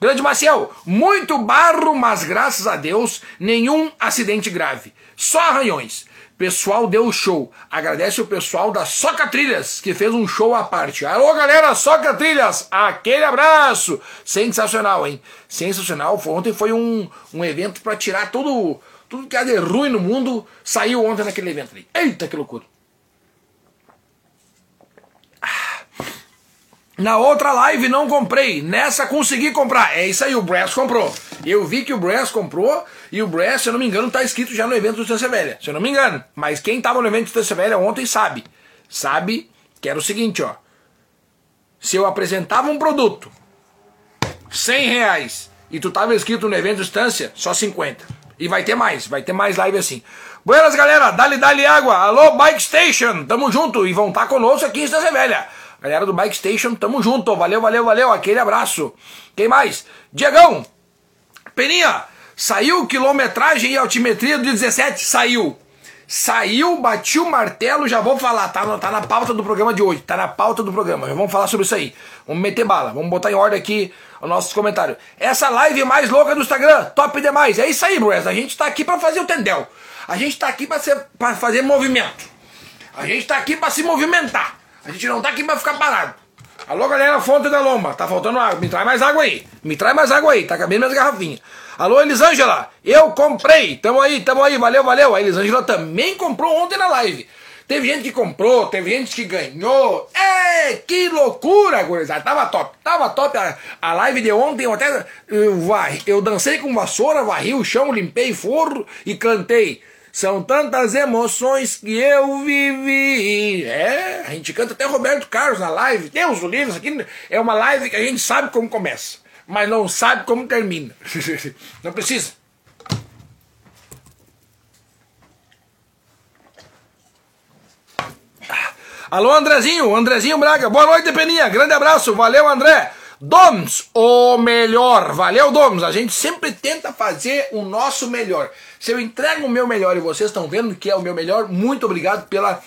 Speaker 1: Grande Maciel, muito barro, mas graças a Deus, nenhum acidente grave. Só arranhões. Pessoal deu show. Agradece o pessoal da Soca Trilhas, que fez um show à parte. Alô, galera, Soca Trilhas, aquele abraço. Sensacional, hein? Sensacional. Ontem foi um, um evento para tirar tudo, tudo que há de ruim no mundo. Saiu ontem naquele evento ali. Eita, que loucura. Na outra live não comprei, nessa consegui comprar. É isso aí, o Brass comprou. Eu vi que o Brass comprou e o Brass, se eu não me engano, está escrito já no evento do Distância Velha. Se eu não me engano. Mas quem estava no evento do Distância Velha ontem sabe. Sabe que era o seguinte, ó. Se eu apresentava um produto 100 reais e tu tava escrito no evento Distância, só 50. E vai ter mais, vai ter mais live assim. Buenas, galera, dali, dali água. Alô, Bike Station, tamo junto e vão estar tá conosco aqui em Distância Velha. Galera do Bike Station, tamo junto. Valeu, valeu, valeu. Aquele abraço. Quem mais? Diegão. Peninha. Saiu quilometragem e altimetria do 17? Saiu. Saiu, bati o martelo, já vou falar, tá, tá na pauta do programa de hoje, tá na pauta do programa, já vamos falar sobre isso aí. Vamos meter bala, vamos botar em ordem aqui os nossos comentários. Essa live mais louca do Instagram, top demais. É isso aí, Bruce, a gente tá aqui para fazer o tendel. A gente tá aqui para fazer movimento. A gente tá aqui para se movimentar. A gente não tá aqui pra ficar parado. Alô, galera, fonte da lomba. Tá faltando água. Me traz mais água aí. Me traz mais água aí. Tá cabendo minhas garrafinhas. Alô, Elisângela. Eu comprei. Tamo aí, tamo aí. Valeu, valeu. A Elisângela também comprou ontem na live. Teve gente que comprou, teve gente que ganhou. É, que loucura, gurizada. Tava top. Tava top a, a live de ontem. Eu até eu, eu dancei com vassoura, varri o chão, limpei forro e cantei. São tantas emoções que eu vivi. É, a gente canta até Roberto Carlos na live. Deus o livro, isso aqui é uma live que a gente sabe como começa, mas não sabe como termina. não precisa. Alô, Andrezinho, Andrezinho Braga. Boa noite, Peninha. Grande abraço. Valeu, André. Doms, o melhor. Valeu, Doms. A gente sempre tenta fazer o nosso melhor. Se eu entrego o meu melhor e vocês estão vendo que é o meu melhor, muito obrigado pela,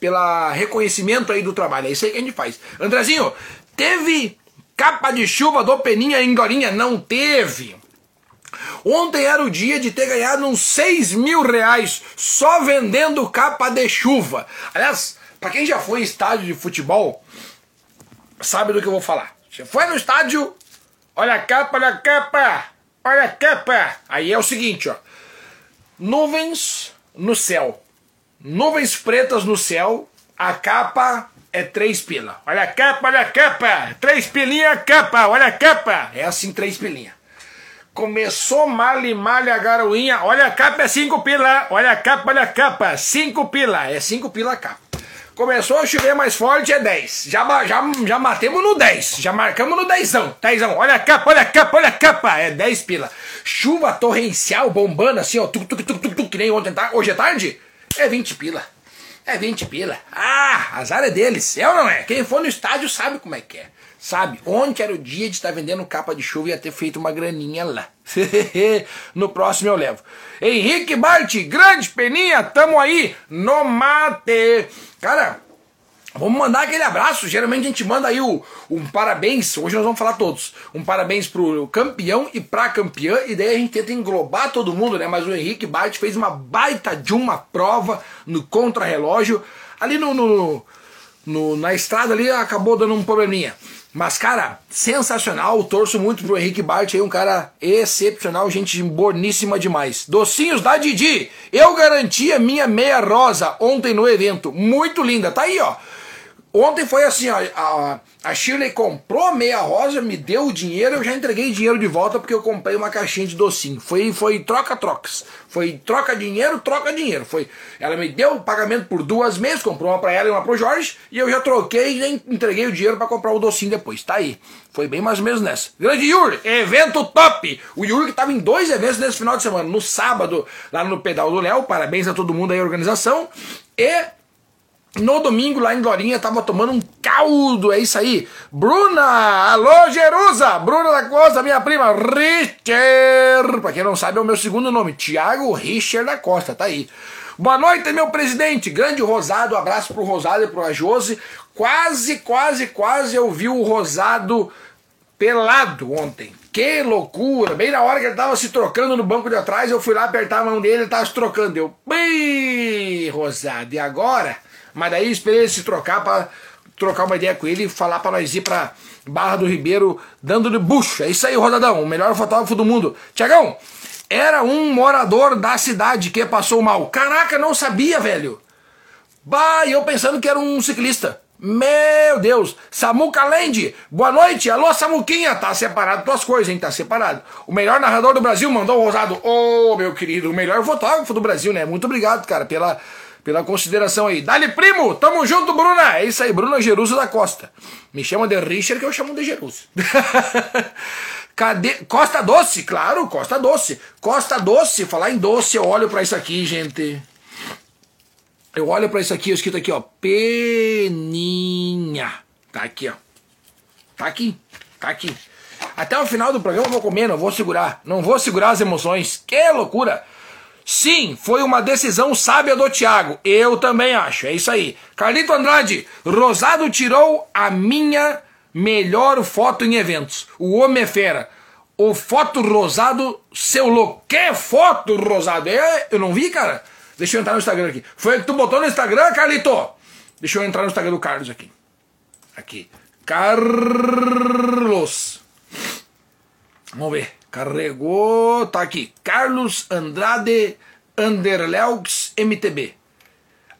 Speaker 1: pela reconhecimento aí do trabalho. É isso aí que a gente faz. Andrezinho, teve capa de chuva do Peninha em Dorinha? Não teve. Ontem era o dia de ter ganhado uns 6 mil reais só vendendo capa de chuva. Aliás, para quem já foi em estádio de futebol, sabe do que eu vou falar. Você foi no estádio, olha a capa, olha a capa, olha a capa. Aí é o seguinte, ó. Nuvens no céu. Nuvens pretas no céu. A capa é três pila. Olha a capa, olha a capa. Três pilinha, capa. Olha a capa. É assim, três pilinha. Começou male, male a garoinha. Olha a capa, é cinco pila. Olha a capa, olha a capa. Cinco pila. É cinco pila a capa. Começou a chover mais forte, é 10. Já, já, já matemos no 10. Já marcamos no 10. 10. Olha a capa, olha a capa, olha a capa. É 10 pila. Chuva torrencial bombando assim, ó. Tuc, tuc, tuc, tuc, tuc, que nem ontem, tá? Hoje é tarde? É 20 pila. É É 20 pila. Ah, azar é deles. É ou não é? Quem for no estádio sabe como é que é. Sabe? Onde era o dia de estar vendendo capa de chuva e ia ter feito uma graninha lá. no próximo eu levo. Henrique Bart, grande peninha, tamo aí no mate. Cara, Vamos mandar aquele abraço. Geralmente a gente manda aí o, um parabéns. Hoje nós vamos falar todos. Um parabéns pro campeão e pra campeã. E daí a gente tenta englobar todo mundo, né? Mas o Henrique Bart fez uma baita de uma prova no contrarrelógio. Ali no, no, no, na estrada ali acabou dando um probleminha. Mas, cara, sensacional. Torço muito pro Henrique Bart aí, um cara excepcional, gente boníssima demais. Docinhos da Didi. Eu garanti a minha meia rosa ontem no evento. Muito linda. Tá aí, ó. Ontem foi assim, ó, a, a Shirley comprou a meia rosa, me deu o dinheiro, eu já entreguei dinheiro de volta porque eu comprei uma caixinha de docinho. Foi foi troca trocas. Foi troca dinheiro, troca dinheiro. Foi, ela me deu o pagamento por duas meses, comprou uma para ela e uma pro Jorge, e eu já troquei e entreguei o dinheiro para comprar o docinho depois. Tá aí. Foi bem mais ou menos nessa. Grande Yuri, evento top! O Yuri que tava em dois eventos nesse final de semana. No sábado, lá no Pedal do Léo, parabéns a todo mundo aí, organização. E no domingo, lá em Glorinha, tava tomando um caldo, é isso aí. Bruna, alô Jerusa, Bruna da Costa, minha prima, Richard, pra quem não sabe é o meu segundo nome, Tiago Richard da Costa, tá aí. Boa noite, meu presidente, grande Rosado, abraço pro Rosado e pro Ajose. Quase, quase, quase eu vi o Rosado pelado ontem. Que loucura! Bem na hora que ele tava se trocando no banco de atrás, eu fui lá apertar a mão dele, ele tava se trocando. Eu, bem, Rosado, e agora? Mas daí esperei ele se trocar para trocar uma ideia com ele e falar para nós ir para Barra do Ribeiro dando-lhe bucho. É isso aí, Rodadão, o melhor fotógrafo do mundo. Tiagão, era um morador da cidade que passou mal. Caraca, não sabia, velho. Bah, eu pensando que era um ciclista. Meu Deus! Samuca Land, boa noite! Alô, Samuquinha! Tá separado tuas coisas, hein? Tá separado. O melhor narrador do Brasil mandou o Rosado. Ô, oh, meu querido, o melhor fotógrafo do Brasil, né? Muito obrigado, cara, pela, pela consideração aí. Dali, primo! Tamo junto, Bruna! É isso aí, Bruna Jeruso da Costa. Me chama de Richard que eu chamo de Jeruso. Cadê? Costa Doce, claro, Costa Doce. Costa Doce, falar em doce, eu olho para isso aqui, gente. Eu olho para isso aqui, escrito aqui, ó. Peninha. Tá aqui, ó. Tá aqui. Tá aqui. Até o final do programa eu vou comer, não vou segurar. Não vou segurar as emoções. Que loucura! Sim, foi uma decisão sábia do Thiago. Eu também acho. É isso aí. Carlito Andrade, Rosado tirou a minha melhor foto em eventos. O homem é fera. O foto rosado, seu louco. Que foto rosado? É, eu não vi, cara. Deixa eu entrar no Instagram aqui. Foi que tu botou no Instagram, Carlito? Deixa eu entrar no Instagram do Carlos aqui. Aqui. Carlos. Vamos ver. Carregou, tá aqui. Carlos Andrade Anderleux MTB.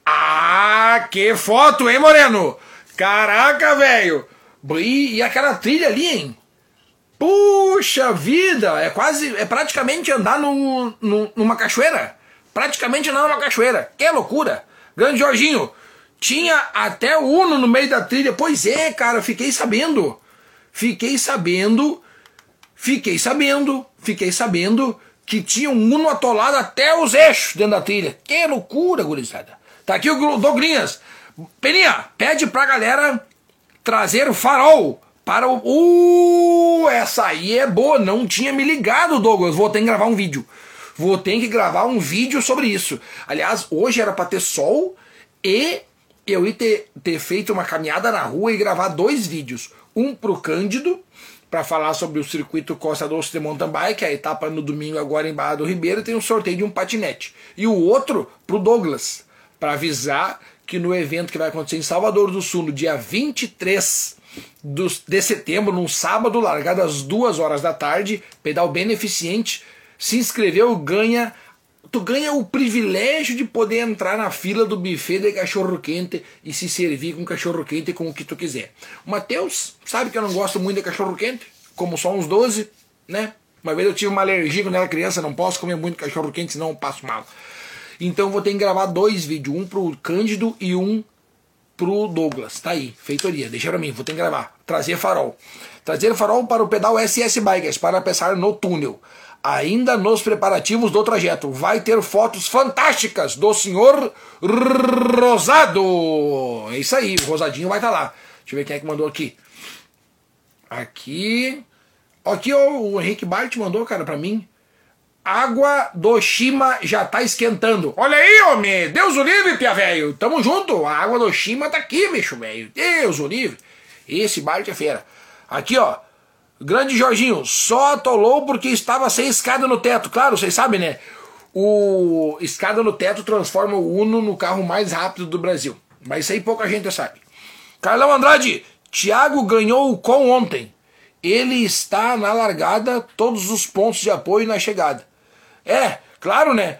Speaker 1: Ah, que foto, hein, Moreno? Caraca, velho. E, aquela trilha ali, hein? Puxa vida, é quase, é praticamente andar no, no, numa cachoeira. Praticamente andar numa cachoeira. Que loucura. Grande Jorginho, tinha até o Uno no meio da trilha. Pois é, cara, fiquei sabendo. Fiquei sabendo Fiquei sabendo, fiquei sabendo que tinha um Uno atolado até os eixos dentro da trilha. Que loucura, gurizada. Tá aqui o Doglinhas. Peninha, pede pra galera trazer o farol para o. Uh, essa aí é boa. Não tinha me ligado, Douglas. Vou ter que gravar um vídeo. Vou ter que gravar um vídeo sobre isso. Aliás, hoje era para ter sol e eu ia ter, ter feito uma caminhada na rua e gravar dois vídeos. Um pro Cândido para falar sobre o circuito Costa Doce de Mountain Bike, a etapa no domingo agora em Barra do Ribeiro, tem um sorteio de um patinete. E o outro para o Douglas, para avisar que no evento que vai acontecer em Salvador do Sul, no dia 23 de setembro, num sábado, largado às 2 horas da tarde, pedal beneficente, se inscreveu, ganha tu ganha o privilégio de poder entrar na fila do buffet de cachorro quente e se servir com cachorro quente com o que tu quiser. O Matheus sabe que eu não gosto muito de cachorro quente, como só uns 12, né? Uma vez eu tive uma alergia quando era criança, não posso comer muito cachorro quente, senão eu passo mal. Então vou ter que gravar dois vídeos, um pro Cândido e um pro Douglas. Tá aí, feitoria, deixa pra mim, vou ter que gravar. Trazer farol. Trazer farol para o pedal SS Bikers para passar no túnel. Ainda nos preparativos do trajeto. Vai ter fotos fantásticas do senhor Rosado. É isso aí, o Rosadinho vai estar tá lá. Deixa eu ver quem é que mandou aqui. Aqui. Aqui ó, o Henrique Bart mandou, cara, pra mim. Água do Shima já tá esquentando. Olha aí, homem! Deus o livre, pia velho! Tamo junto! A água do Shima tá aqui, bicho velho! Deus o livre! Esse Bart é feira. Aqui, ó. Grande Jorginho, só atolou porque estava sem escada no teto. Claro, vocês sabem, né? O escada no teto transforma o Uno no carro mais rápido do Brasil. Mas isso aí pouca gente sabe. Carlão Andrade, Thiago ganhou o com ontem. Ele está na largada, todos os pontos de apoio na chegada. É, claro, né?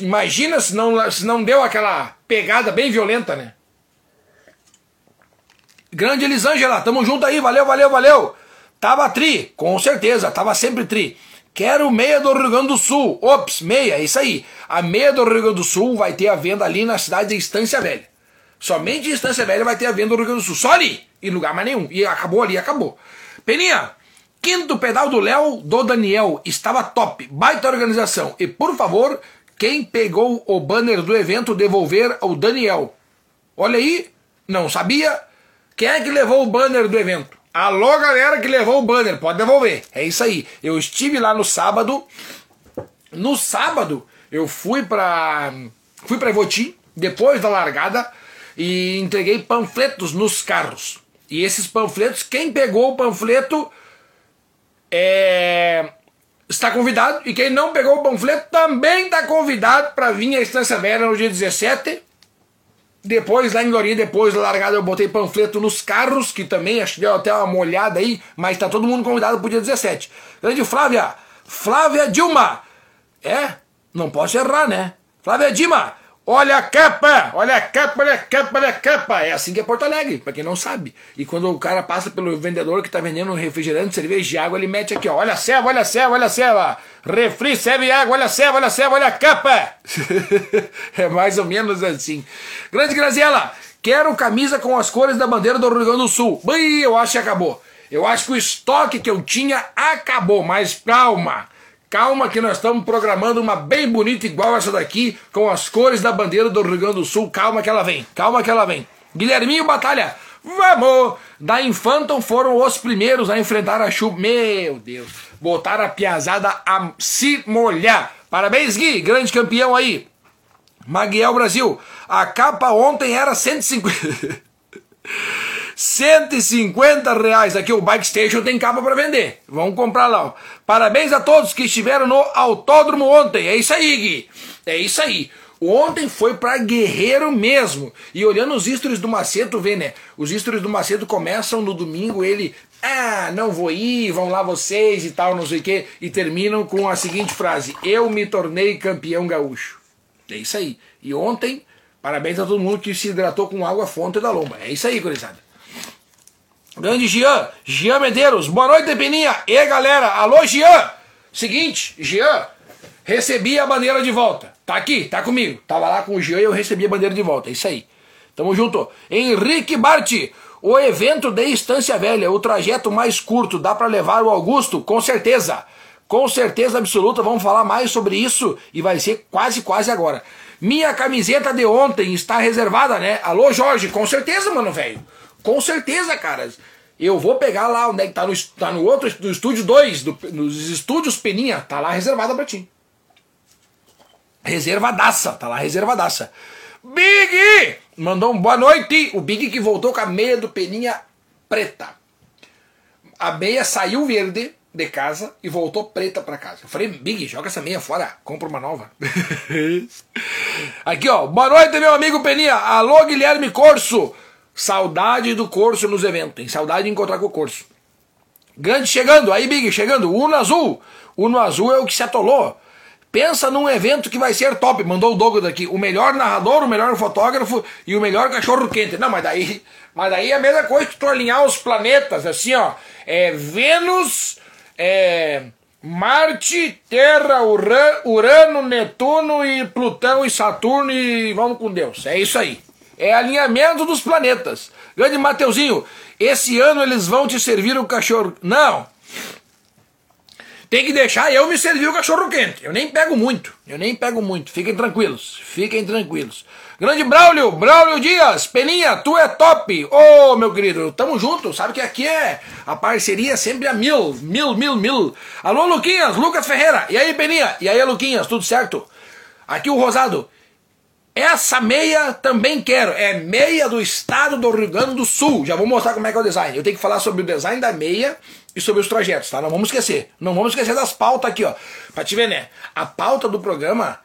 Speaker 1: Imagina se não, se não deu aquela pegada bem violenta, né? Grande Elisângela, tamo junto aí, valeu, valeu, valeu. Tava tri, com certeza, tava sempre tri. Quero meia do Rio Grande do Sul. Ops, meia, é isso aí. A meia do Rio Grande do Sul vai ter a venda ali na cidade de Estância Velha. Somente em Estância Velha vai ter a venda do Rio Grande do Sul. Só ali, em lugar mais nenhum. E acabou ali, acabou. Peninha, quinto pedal do Léo, do Daniel, estava top. Baita organização. E por favor, quem pegou o banner do evento devolver ao Daniel. Olha aí, não sabia. Quem é que levou o banner do evento? Alô, galera que levou o banner, pode devolver. É isso aí. Eu estive lá no sábado. No sábado, eu fui para fui para Ivoti, depois da largada, e entreguei panfletos nos carros. E esses panfletos, quem pegou o panfleto é, está convidado. E quem não pegou o panfleto também está convidado para vir à Estância Velha no dia 17 depois, lá em Glorinha, depois da largada, eu botei panfleto nos carros, que também acho que deu até uma molhada aí, mas tá todo mundo convidado pro dia 17. Grande Flávia, Flávia Dilma. É, não posso errar, né? Flávia Dilma, Olha a capa, olha a capa, olha a capa, olha a capa. É assim que é Porto Alegre, para quem não sabe. E quando o cara passa pelo vendedor que está vendendo refrigerante, cerveja de água, ele mete aqui, ó. Olha a ceva, olha a ceva, olha a ceva. Refri, serve água, olha a ceva, olha a ceva, olha a capa. é mais ou menos assim. Grande Graziela, quero camisa com as cores da bandeira do Rio Grande do Sul. Bem, eu acho que acabou. Eu acho que o estoque que eu tinha acabou, mas calma. Calma que nós estamos programando uma bem bonita igual essa daqui, com as cores da bandeira do Rio Grande do Sul. Calma que ela vem, calma que ela vem. Guilherminho Batalha, vamos! Da Infanton foram os primeiros a enfrentar a chuva. Meu Deus, botaram a piazada a se molhar. Parabéns, Gui, grande campeão aí. Maguiel Brasil, a capa ontem era 150. 150 reais. Aqui o Bike Station tem capa para vender. Vamos comprar lá. Parabéns a todos que estiveram no autódromo ontem. É isso aí, Gui. É isso aí. Ontem foi para guerreiro mesmo. E olhando os stories do Macedo, vê, né? Os stories do Macedo começam no domingo, ele. Ah, não vou ir, vão lá vocês e tal, não sei o quê. E terminam com a seguinte frase: Eu me tornei campeão gaúcho. É isso aí. E ontem, parabéns a todo mundo que se hidratou com água fonte da lomba. É isso aí, gurizada. Grande Jean, Jean Medeiros, boa noite, Peninha. E galera, alô Jean. Seguinte, Jean, recebi a bandeira de volta. Tá aqui, tá comigo. Tava lá com o Jean e eu recebi a bandeira de volta. É isso aí. Tamo junto. Henrique Bart, o evento de Estância Velha, o trajeto mais curto, dá para levar o Augusto? Com certeza. Com certeza absoluta, vamos falar mais sobre isso e vai ser quase, quase agora. Minha camiseta de ontem está reservada, né? Alô, Jorge, com certeza, mano, velho. Com certeza, cara. Eu vou pegar lá onde é que tá no, tá no outro, no estúdio 2, nos estúdios Peninha, tá lá reservada pra ti. Reservadaça, tá lá reservadaça. Big! Mandou um boa noite. O Big que voltou com a meia do Peninha preta. A meia saiu verde de casa e voltou preta para casa. Eu falei, Big, joga essa meia fora, compra uma nova. Aqui, ó. Boa noite, meu amigo Peninha. Alô, Guilherme Corso. Saudade do Corso nos eventos. Tem saudade de encontrar com o Corso. Grande chegando, aí Big, chegando. Uno Azul. Uno Azul é o que se atolou. Pensa num evento que vai ser top. Mandou o Douglas aqui. O melhor narrador, o melhor fotógrafo e o melhor cachorro quente. Não, mas daí, mas daí é a mesma coisa que tu alinhar os planetas, assim, ó. É Vênus, é Marte, Terra, Urano, Netuno e Plutão e Saturno e vamos com Deus. É isso aí é alinhamento dos planetas. Grande Mateuzinho, esse ano eles vão te servir o cachorro. Não. Tem que deixar eu me servir o cachorro quente. Eu nem pego muito. Eu nem pego muito. Fiquem tranquilos. Fiquem tranquilos. Grande Braulio, Braulio Dias, Peninha, tu é top. Ô, oh, meu querido, tamo junto. Sabe que aqui é a parceria sempre a mil, mil, mil, mil. Alô, Luquinhas, Lucas Ferreira. E aí, Peninha? E aí, Luquinhas, tudo certo? Aqui o Rosado. Essa meia também quero. É meia do estado do Rio Grande do Sul. Já vou mostrar como é que é o design. Eu tenho que falar sobre o design da meia e sobre os trajetos, tá? Não vamos esquecer. Não vamos esquecer das pautas aqui, ó. Pra te ver, né? A pauta do programa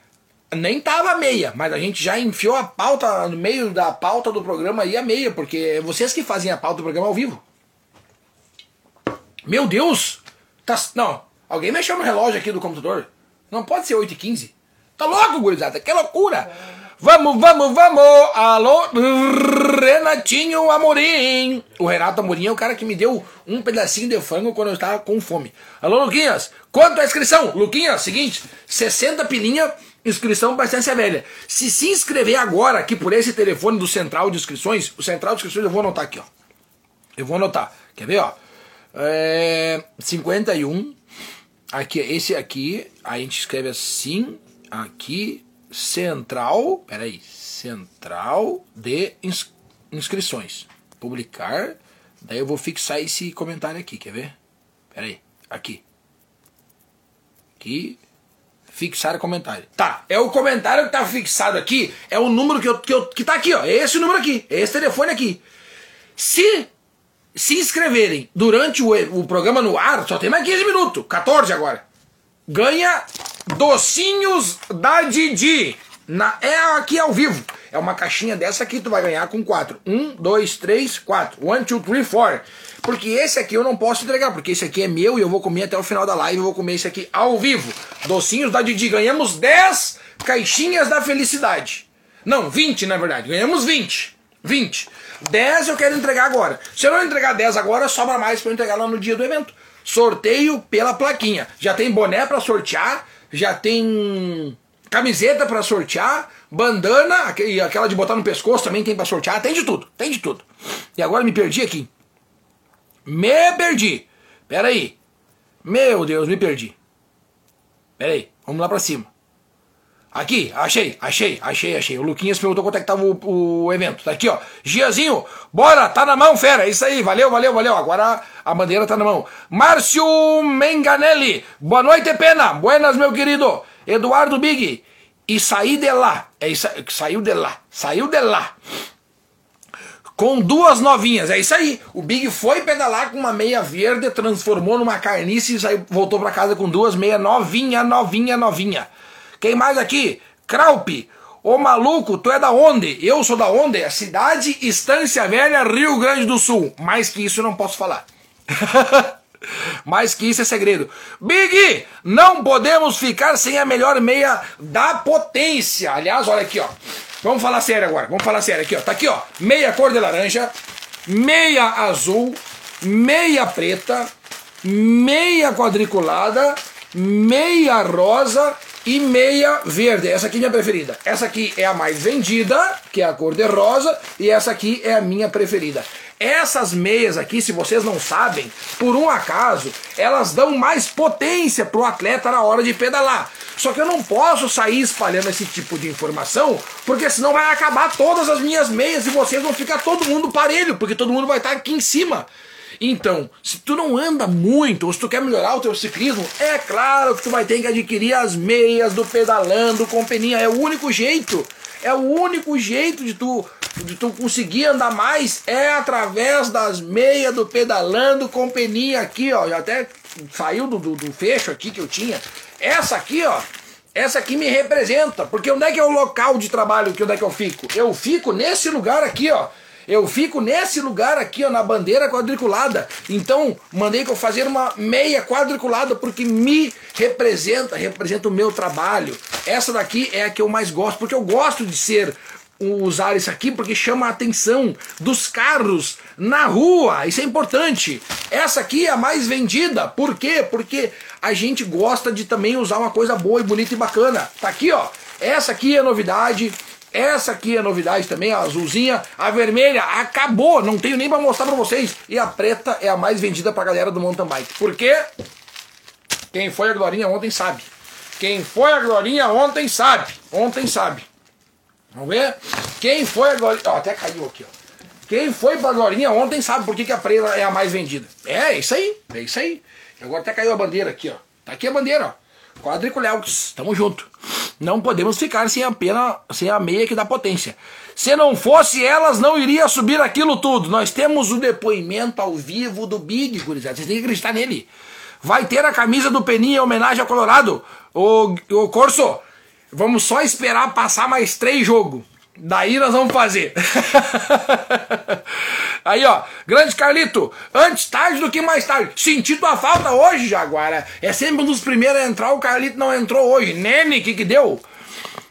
Speaker 1: nem tava meia, mas a gente já enfiou a pauta no meio da pauta do programa aí a meia, porque é vocês que fazem a pauta do programa ao vivo. Meu Deus! Tá, não, alguém mexeu no relógio aqui do computador. Não pode ser 8h15. Tá louco, gurizada? Que loucura! Vamos, vamos, vamos! Alô, Renatinho Amorim! O Renato Amorim é o cara que me deu um pedacinho de frango quando eu estava com fome. Alô, Luquinhas, quanto a inscrição? Luquinhas, seguinte, 60 pilinha, inscrição para Velha. Se se inscrever agora aqui por esse telefone do Central de Inscrições, o Central de Inscrições eu vou anotar aqui, ó. Eu vou anotar. Quer ver, ó? É, 51. Aqui, esse aqui, a gente escreve assim, aqui, Central, peraí, Central de ins, Inscrições. Publicar, daí eu vou fixar esse comentário aqui, quer ver? Peraí, aqui. Aqui, fixar comentário. Tá, é o comentário que tá fixado aqui, é o número que, eu, que, eu, que tá aqui, ó, é esse número aqui, é esse telefone aqui. Se se inscreverem durante o, o programa no ar, só tem mais 15 minutos, 14 agora. Ganha Docinhos da Didi. Na, é aqui ao vivo. É uma caixinha dessa aqui tu vai ganhar com quatro. Um, dois, três, quatro. One, two, three, four. Porque esse aqui eu não posso entregar, porque esse aqui é meu e eu vou comer até o final da live. Eu vou comer esse aqui ao vivo. Docinhos da Didi. Ganhamos 10 caixinhas da felicidade. Não, 20 na verdade. Ganhamos 20. 20. 10 eu quero entregar agora. Se eu não entregar 10 agora, sobra mais para eu entregar lá no dia do evento. Sorteio pela plaquinha. Já tem boné para sortear já tem camiseta para sortear, bandana, aquela de botar no pescoço também tem para sortear, tem de tudo, tem de tudo. E agora me perdi aqui. Me perdi. Pera aí. Meu Deus, me perdi. Pera aí, vamos lá para cima. Aqui, achei, achei, achei, achei. O Luquinhas perguntou quanto é que tava o, o evento. Tá aqui, ó. Giazinho, bora, tá na mão, fera. É isso aí, valeu, valeu, valeu. Agora a bandeira tá na mão. Márcio Menganelli, boa noite, pena. Buenas, meu querido. Eduardo Big. E saí de lá. É isso, saiu de lá. Saiu de lá. Com duas novinhas, é isso aí. O Big foi pedalar com uma meia verde, transformou numa carniça e saiu, voltou para casa com duas meia novinha, novinha, novinha. Quem mais aqui? Kraup. Ô maluco, tu é da onde? Eu sou da onde? A cidade Estância Velha, Rio Grande do Sul. Mais que isso eu não posso falar. Mais que isso é segredo. Big, não podemos ficar sem a melhor meia da potência. Aliás, olha aqui, ó. Vamos falar sério agora. Vamos falar sério aqui, ó. Tá aqui, ó. Meia cor de laranja, meia azul, meia preta, meia quadriculada, meia rosa e meia verde. Essa aqui é minha preferida. Essa aqui é a mais vendida, que é a cor de rosa, e essa aqui é a minha preferida. Essas meias aqui, se vocês não sabem, por um acaso, elas dão mais potência para o atleta na hora de pedalar. Só que eu não posso sair espalhando esse tipo de informação, porque senão vai acabar todas as minhas meias e vocês vão ficar todo mundo parelho, porque todo mundo vai estar aqui em cima. Então, se tu não anda muito, ou se tu quer melhorar o teu ciclismo, é claro que tu vai ter que adquirir as meias do pedalando com peninha. É o único jeito. É o único jeito de tu, de tu conseguir andar mais é através das meias do pedalando com peninha aqui, ó. Já até saiu do, do, do fecho aqui que eu tinha. Essa aqui, ó. Essa aqui me representa, porque onde é que é o local de trabalho que onde é que eu fico? Eu fico nesse lugar aqui, ó. Eu fico nesse lugar aqui, ó, na bandeira quadriculada. Então, mandei que eu fazer uma meia quadriculada porque me representa, representa o meu trabalho. Essa daqui é a que eu mais gosto, porque eu gosto de ser usar isso aqui porque chama a atenção dos carros na rua. Isso é importante. Essa aqui é a mais vendida. Por quê? Porque a gente gosta de também usar uma coisa boa e bonita e bacana. Tá aqui, ó. Essa aqui é novidade. Essa aqui é novidade também, a azulzinha. A vermelha acabou, não tenho nem para mostrar para vocês. E a preta é a mais vendida pra galera do mountain bike. Por quê? Quem foi a Glorinha ontem sabe. Quem foi a Glorinha ontem sabe. Ontem sabe. Vamos ver? Quem foi a Glorinha. Ó, até caiu aqui, ó. Quem foi pra Glorinha ontem sabe por que, que a presa é a mais vendida. É, é isso aí. É isso aí. Agora até caiu a bandeira aqui, ó. Tá aqui a bandeira, ó. Quadriculeux, tamo junto. Não podemos ficar sem a pena, sem a meia que dá potência. Se não fosse elas, não iria subir aquilo tudo. Nós temos o depoimento ao vivo do Big, gurizada. Vocês têm que acreditar nele. Vai ter a camisa do Peninha em homenagem ao Colorado. O, o Corso, vamos só esperar passar mais três jogos. Daí nós vamos fazer. Aí, ó, grande Carlito, antes tarde do que mais tarde. Senti tua falta hoje, Jaguara. É sempre um dos primeiros a entrar, o Carlito não entrou hoje. Nene, que que deu?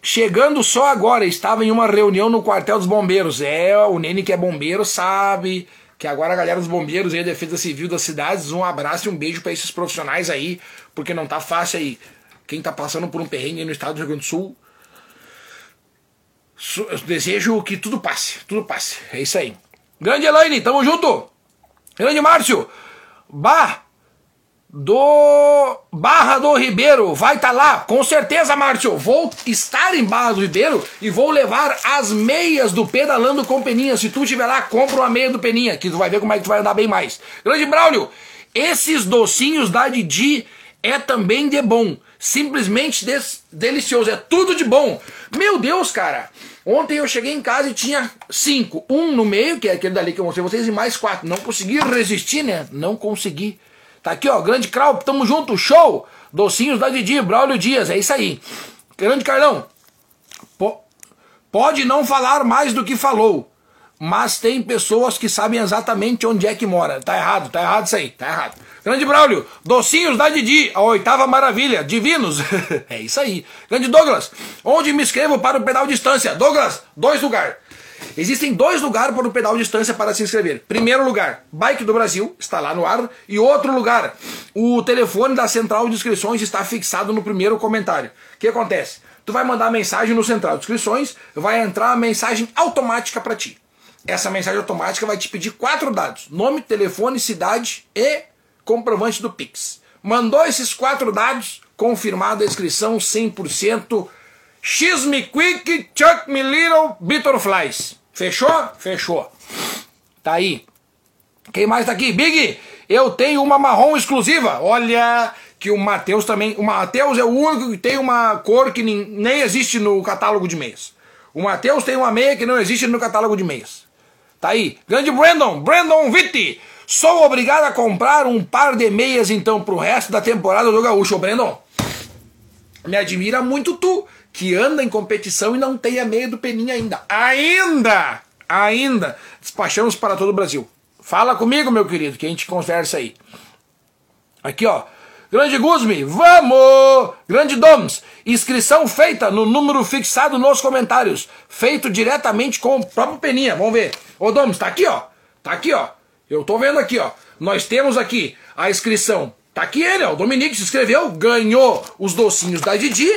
Speaker 1: Chegando só agora, estava em uma reunião no quartel dos bombeiros. É, o Nene que é bombeiro sabe que agora a galera dos bombeiros e a defesa civil das cidades, um abraço e um beijo para esses profissionais aí, porque não tá fácil aí. Quem tá passando por um perrengue no estado do Rio Grande do Sul, desejo que tudo passe, tudo passe. É isso aí. Grande Elaine, tamo junto. Grande Márcio. Bah do Barra do Ribeiro vai estar tá lá, com certeza, Márcio. Vou estar em Barra do Ribeiro e vou levar as meias do Pedalando com Peninha. Se tu estiver lá, compra uma meia do Peninha, que tu vai ver como é que tu vai andar bem mais. Grande Braulio, esses docinhos da Didi é também de bom. Simplesmente delicioso. É tudo de bom. Meu Deus, cara. Ontem eu cheguei em casa e tinha cinco. Um no meio, que é aquele dali que eu mostrei vocês, e mais quatro. Não consegui resistir, né? Não consegui. Tá aqui, ó. Grande Krau, tamo junto. Show! Docinhos da Didi, Braulio Dias. É isso aí. Grande Carlão. Po pode não falar mais do que falou. Mas tem pessoas que sabem exatamente onde é que mora. Tá errado, tá errado isso aí. Tá errado. Grande Braulio, docinhos da Didi, a oitava maravilha, divinos. é isso aí. Grande Douglas, onde me inscrevo para o pedal distância? Douglas, dois lugares. Existem dois lugares para o pedal distância para se inscrever. Primeiro lugar, Bike do Brasil, está lá no ar. E outro lugar, o telefone da central de inscrições está fixado no primeiro comentário. O que acontece? Tu vai mandar mensagem no central de inscrições, vai entrar a mensagem automática para ti. Essa mensagem automática vai te pedir quatro dados: nome, telefone, cidade e comprovante do Pix. Mandou esses quatro dados, confirmada a inscrição 100%. X me quick, chuck me little, butterflies. Fechou? Fechou. Tá aí. Quem mais tá aqui? Big, eu tenho uma marrom exclusiva. Olha que o Matheus também. O Matheus é o único que tem uma cor que nem existe no catálogo de meias. O Matheus tem uma meia que não existe no catálogo de meias. Tá aí. Grande Brandon, Brandon Vitti. Sou obrigado a comprar um par de meias então pro resto da temporada do Gaúcho, Brandon. Me admira muito tu, que anda em competição e não tem a meia do Peninha ainda. Ainda! Ainda! Despachamos para todo o Brasil. Fala comigo, meu querido, que a gente conversa aí. Aqui, ó. Grande Guzmi, vamos! Grande Doms, inscrição feita no número fixado nos comentários. Feito diretamente com o próprio Peninha. Vamos ver. Ô Doms, tá aqui, ó. Tá aqui, ó. Eu tô vendo aqui, ó. Nós temos aqui a inscrição. Tá aqui ele, ó. O Dominique se inscreveu, ganhou os docinhos da Didi,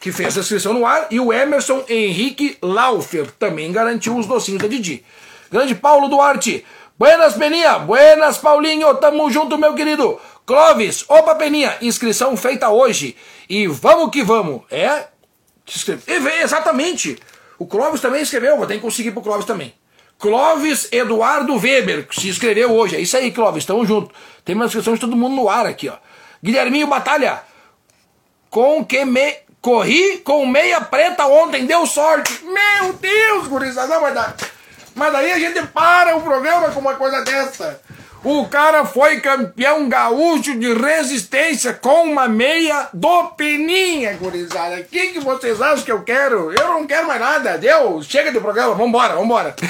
Speaker 1: que fez a inscrição no ar, e o Emerson Henrique Laufer também garantiu os docinhos da Didi. Grande Paulo Duarte. Buenas, Peninha. Buenas, Paulinho. Tamo junto, meu querido. Clóvis. Opa, Peninha. Inscrição feita hoje. E vamos que vamos. É? Exatamente. O Clóvis também escreveu. Vou ter que conseguir pro Clóvis também. Clóvis Eduardo Weber, que se inscreveu hoje. É isso aí, Clóvis, tamo junto. Tem uma inscrição de todo mundo no ar aqui, ó. Guilherminho Batalha, com que me... Corri com meia preta ontem, deu sorte. Meu Deus, gurizada, mas, da... mas daí a gente para o programa com uma coisa dessa. O cara foi campeão gaúcho de resistência com uma meia do Peninha, gurizada. O que, que vocês acham que eu quero? Eu não quero mais nada. Deu? Chega de programa, vambora, vambora.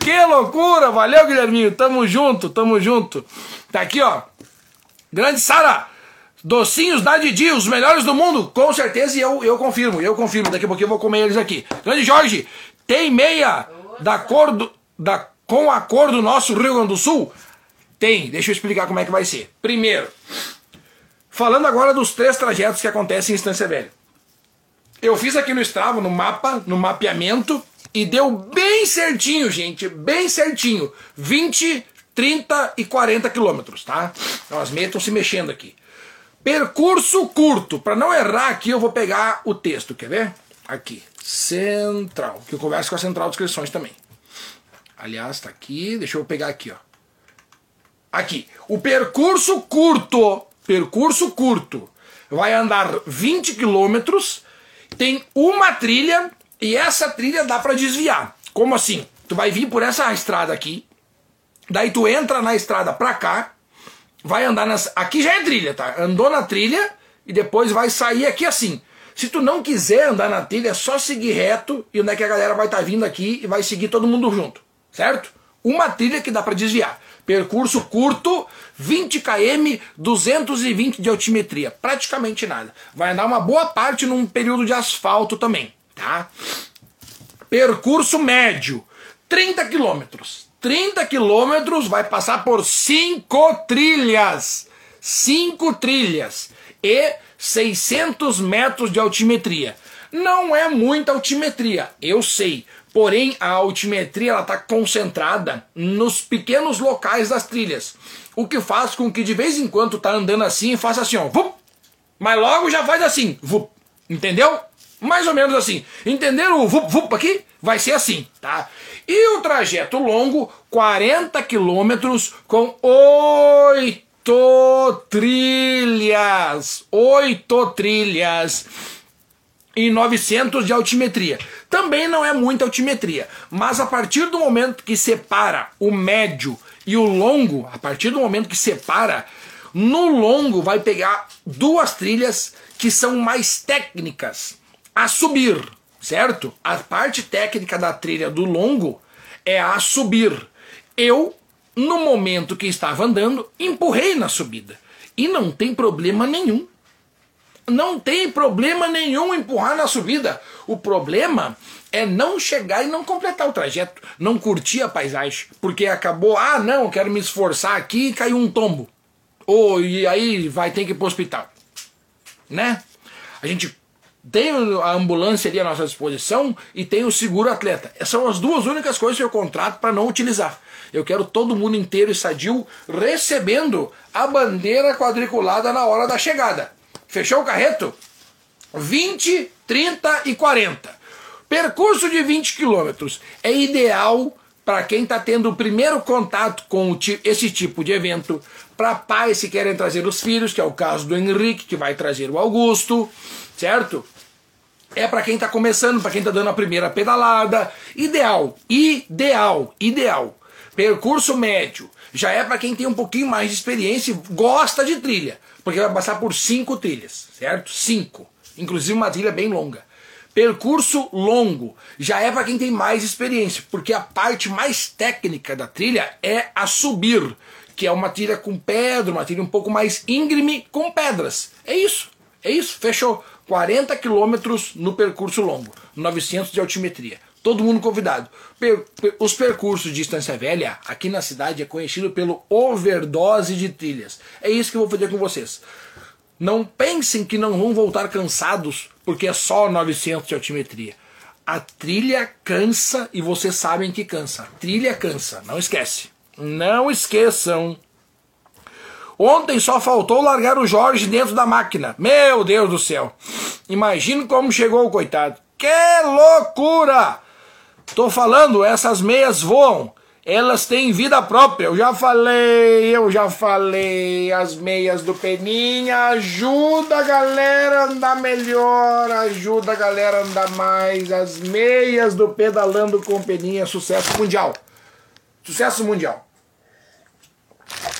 Speaker 1: que loucura! Valeu, Guilherminho. Tamo junto, tamo junto. Tá aqui, ó. Grande Sara. Docinhos da Didi, os melhores do mundo, com certeza, e eu, eu confirmo, eu confirmo. Daqui a pouquinho eu vou comer eles aqui. Grande Jorge, tem meia da cor do, da com a cor do nosso Rio Grande do Sul? Tem, deixa eu explicar como é que vai ser. Primeiro, falando agora dos três trajetos que acontecem em Estância Velha. Eu fiz aqui no Strava, no mapa, no mapeamento, e deu bem certinho, gente, bem certinho. 20 30 e 40 quilômetros, tá? Então as meias estão se mexendo aqui. Percurso curto. Para não errar aqui, eu vou pegar o texto, quer ver? Aqui. Central. Que eu converso com a Central de Inscrições também. Aliás, tá aqui. Deixa eu pegar aqui, ó. Aqui. O percurso curto. Percurso curto. Vai andar 20 quilômetros. Tem uma trilha. E essa trilha dá para desviar. Como assim? Tu vai vir por essa estrada aqui. Daí tu entra na estrada pra cá. Vai andar nas. Aqui já é trilha, tá? Andou na trilha. E depois vai sair aqui assim. Se tu não quiser andar na trilha, é só seguir reto e onde é que a galera vai estar tá vindo aqui e vai seguir todo mundo junto, certo? Uma trilha que dá para desviar. Percurso curto, 20 km, 220 de altimetria, praticamente nada. Vai andar uma boa parte num período de asfalto também, tá? Percurso médio, 30 quilômetros. 30 quilômetros vai passar por cinco trilhas. Cinco trilhas. E 600 metros de altimetria. Não é muita altimetria, eu sei. Porém, a altimetria está concentrada nos pequenos locais das trilhas. O que faz com que de vez em quando tá andando assim e faça assim, ó. Vup, mas logo já faz assim. Vup, entendeu? Mais ou menos assim. Entenderam o vup, vup aqui? Vai ser assim, tá? E o trajeto longo, 40 quilômetros com 8 oito trilhas, oito trilhas e 900 de altimetria. Também não é muita altimetria, mas a partir do momento que separa o médio e o longo, a partir do momento que separa, no longo vai pegar duas trilhas que são mais técnicas a subir, certo? A parte técnica da trilha do longo é a subir. Eu no momento que estava andando, empurrei na subida. E não tem problema nenhum. Não tem problema nenhum empurrar na subida. O problema é não chegar e não completar o trajeto, não curtir a paisagem, porque acabou, ah, não, quero me esforçar aqui e caiu um tombo. Ou e aí vai ter que ir para o hospital. Né? A gente tem a ambulância ali à nossa disposição e tem o seguro atleta. Essas são as duas únicas coisas que eu contrato para não utilizar. Eu quero todo mundo inteiro e sadio recebendo a bandeira quadriculada na hora da chegada. Fechou o carreto? 20, 30 e 40. Percurso de 20 quilômetros é ideal para quem está tendo o primeiro contato com esse tipo de evento, para pais que querem trazer os filhos, que é o caso do Henrique, que vai trazer o Augusto, certo? É para quem está começando, para quem está dando a primeira pedalada. Ideal, ideal, ideal. Percurso médio já é para quem tem um pouquinho mais de experiência e gosta de trilha, porque vai passar por cinco trilhas, certo? Cinco, inclusive uma trilha bem longa. Percurso longo já é para quem tem mais experiência, porque a parte mais técnica da trilha é a subir, que é uma trilha com pedra, uma trilha um pouco mais íngreme com pedras. É isso, é isso, fechou. 40 quilômetros no percurso longo, 900 de altimetria. Todo mundo convidado. Os percursos de Distância Velha aqui na cidade é conhecido pelo overdose de trilhas. É isso que eu vou fazer com vocês. Não pensem que não vão voltar cansados porque é só 900 de altimetria. A trilha cansa e vocês sabem que cansa. A trilha cansa, não esquece. Não esqueçam. Ontem só faltou largar o Jorge dentro da máquina. Meu Deus do céu. Imagina como chegou o coitado. Que loucura! Tô falando, essas meias voam. Elas têm vida própria. Eu já falei, eu já falei. As meias do Peninha ajuda a galera a andar melhor, ajuda a galera a andar mais. As meias do Pedalando com Peninha, sucesso mundial. Sucesso mundial.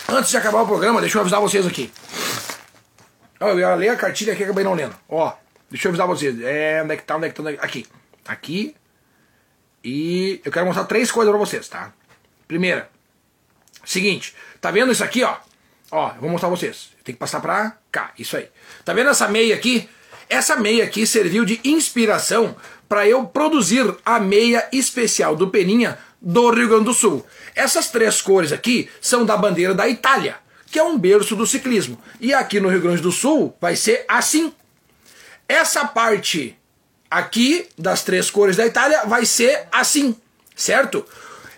Speaker 1: Antes de acabar o programa, deixa eu avisar vocês aqui. Eu ia ler a cartilha aqui, acabei não lendo. Ó, deixa eu avisar vocês. É, onde é que tá, onde é que tá, onde é que... Aqui. Aqui, e eu quero mostrar três coisas para vocês, tá? Primeira, seguinte, tá vendo isso aqui, ó? Ó, eu vou mostrar pra vocês. Tem que passar pra cá, isso aí. Tá vendo essa meia aqui? Essa meia aqui serviu de inspiração para eu produzir a meia especial do Peninha do Rio Grande do Sul. Essas três cores aqui são da bandeira da Itália, que é um berço do ciclismo. E aqui no Rio Grande do Sul vai ser assim. Essa parte aqui das três cores da Itália vai ser assim, certo?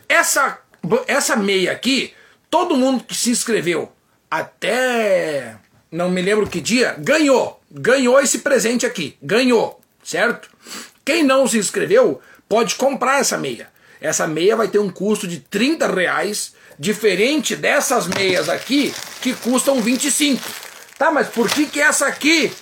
Speaker 1: Essa, essa meia aqui, todo mundo que se inscreveu até não me lembro que dia, ganhou. Ganhou esse presente aqui. Ganhou, certo? Quem não se inscreveu pode comprar essa meia. Essa meia vai ter um custo de 30 reais, diferente dessas meias aqui que custam 25. Tá, mas por que que essa aqui...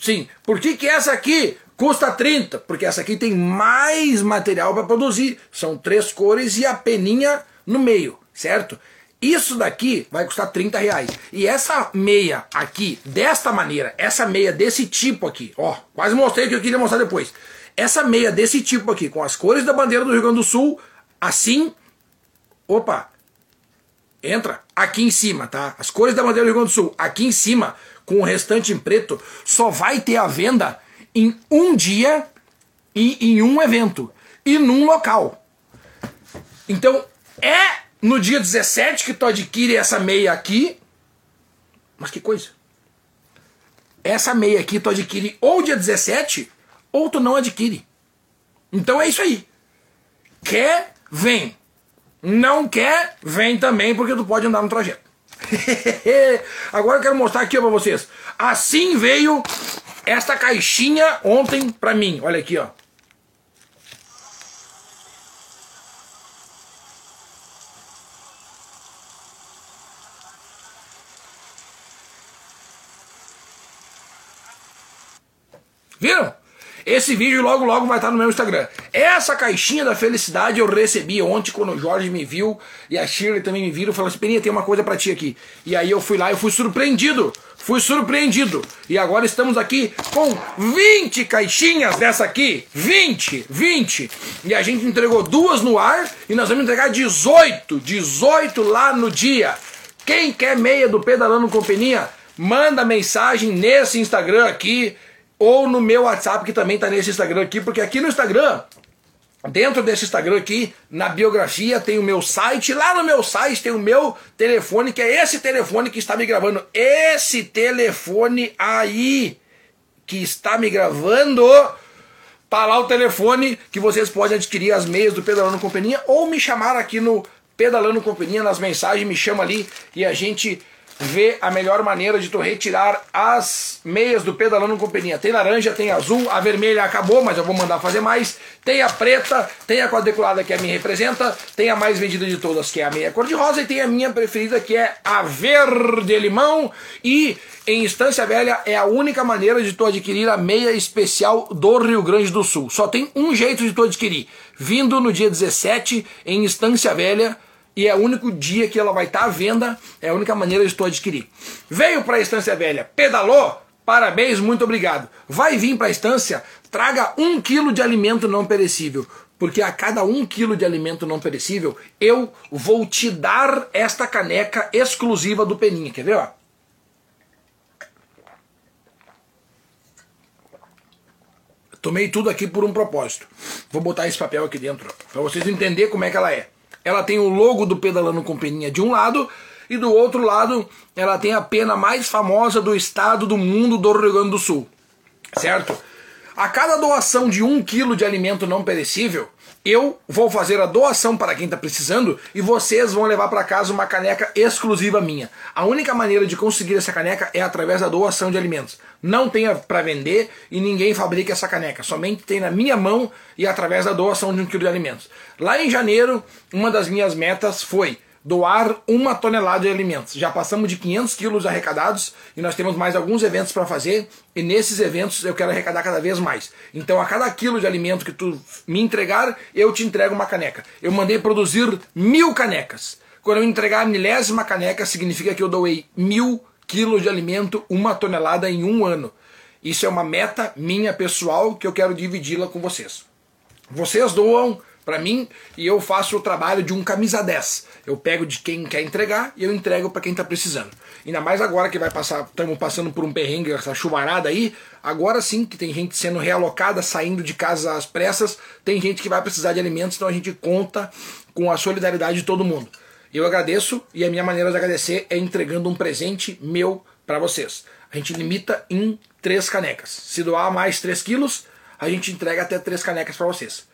Speaker 1: Sim, por que que essa aqui custa 30? Porque essa aqui tem mais material para produzir. São três cores e a peninha no meio, certo? Isso daqui vai custar 30 reais. E essa meia aqui, desta maneira, essa meia desse tipo aqui, ó, quase mostrei o que eu queria mostrar depois. Essa meia desse tipo aqui, com as cores da bandeira do Rio Grande do Sul, assim, opa, entra aqui em cima, tá? As cores da bandeira do Rio Grande do Sul, aqui em cima, com o restante em preto, só vai ter a venda em um dia e em um evento e num local. Então, é no dia 17 que tu adquire essa meia aqui. Mas que coisa. Essa meia aqui tu adquire ou dia 17 ou tu não adquire. Então é isso aí. Quer, vem. Não quer, vem também, porque tu pode andar no trajeto. Agora eu quero mostrar aqui para vocês. Assim veio esta caixinha ontem para mim. Olha aqui, ó. Viram? Esse vídeo logo logo vai estar no meu Instagram. Essa caixinha da felicidade eu recebi ontem quando o Jorge me viu e a Shirley também me viram. Falou assim: Peninha, tem uma coisa para ti aqui. E aí eu fui lá e fui surpreendido. Fui surpreendido. E agora estamos aqui com 20 caixinhas dessa aqui. 20, 20. E a gente entregou duas no ar e nós vamos entregar 18. 18 lá no dia. Quem quer meia do Pedalando com Peninha, manda mensagem nesse Instagram aqui ou no meu WhatsApp, que também está nesse Instagram aqui, porque aqui no Instagram, dentro desse Instagram aqui, na biografia, tem o meu site, lá no meu site tem o meu telefone, que é esse telefone que está me gravando. Esse telefone aí que está me gravando. Tá lá o telefone que vocês podem adquirir as meias do Pedalando Companhia ou me chamar aqui no Pedalando Companhia nas mensagens, me chama ali e a gente vê a melhor maneira de tu retirar as meias do Pedalando Companhia. Tem laranja, tem azul, a vermelha acabou, mas eu vou mandar fazer mais. Tem a preta, tem a quadriculada que a minha representa, tem a mais vendida de todas que é a meia cor-de-rosa e tem a minha preferida que é a verde-limão e em Estância Velha é a única maneira de tu adquirir a meia especial do Rio Grande do Sul. Só tem um jeito de tu adquirir, vindo no dia 17 em Estância Velha, e é o único dia que ela vai estar à venda, é a única maneira de tu adquirir. Veio para a Estância Velha, pedalou, parabéns, muito obrigado. Vai vir para a estância, traga um quilo de alimento não perecível, porque a cada um quilo de alimento não perecível, eu vou te dar esta caneca exclusiva do Peninha, quer ver? Ó? Tomei tudo aqui por um propósito. Vou botar esse papel aqui dentro, para vocês entenderem como é que ela é. Ela tem o logo do Pedalando com Peninha de um lado e do outro lado ela tem a pena mais famosa do estado do mundo do Rio Grande do Sul. Certo? A cada doação de um quilo de alimento não perecível, eu vou fazer a doação para quem está precisando e vocês vão levar para casa uma caneca exclusiva minha. A única maneira de conseguir essa caneca é através da doação de alimentos. Não tem para vender e ninguém fabrica essa caneca. Somente tem na minha mão e através da doação de um quilo de alimentos. Lá em janeiro, uma das minhas metas foi doar uma tonelada de alimentos. Já passamos de 500 quilos arrecadados e nós temos mais alguns eventos para fazer e nesses eventos eu quero arrecadar cada vez mais. Então a cada quilo de alimento que tu me entregar, eu te entrego uma caneca. Eu mandei produzir mil canecas. Quando eu entregar a milésima caneca, significa que eu doei mil quilos de alimento, uma tonelada em um ano. Isso é uma meta minha pessoal que eu quero dividi-la com vocês. Vocês doam para mim e eu faço o trabalho de um camisa 10. Eu pego de quem quer entregar e eu entrego para quem está precisando. Ainda mais agora que vai passar, estamos passando por um perrengue, essa chuvarada aí. Agora sim que tem gente sendo realocada, saindo de casa às pressas, tem gente que vai precisar de alimentos, então a gente conta com a solidariedade de todo mundo. Eu agradeço e a minha maneira de agradecer é entregando um presente meu para vocês. A gente limita em três canecas. Se doar mais 3 quilos, a gente entrega até três canecas para vocês.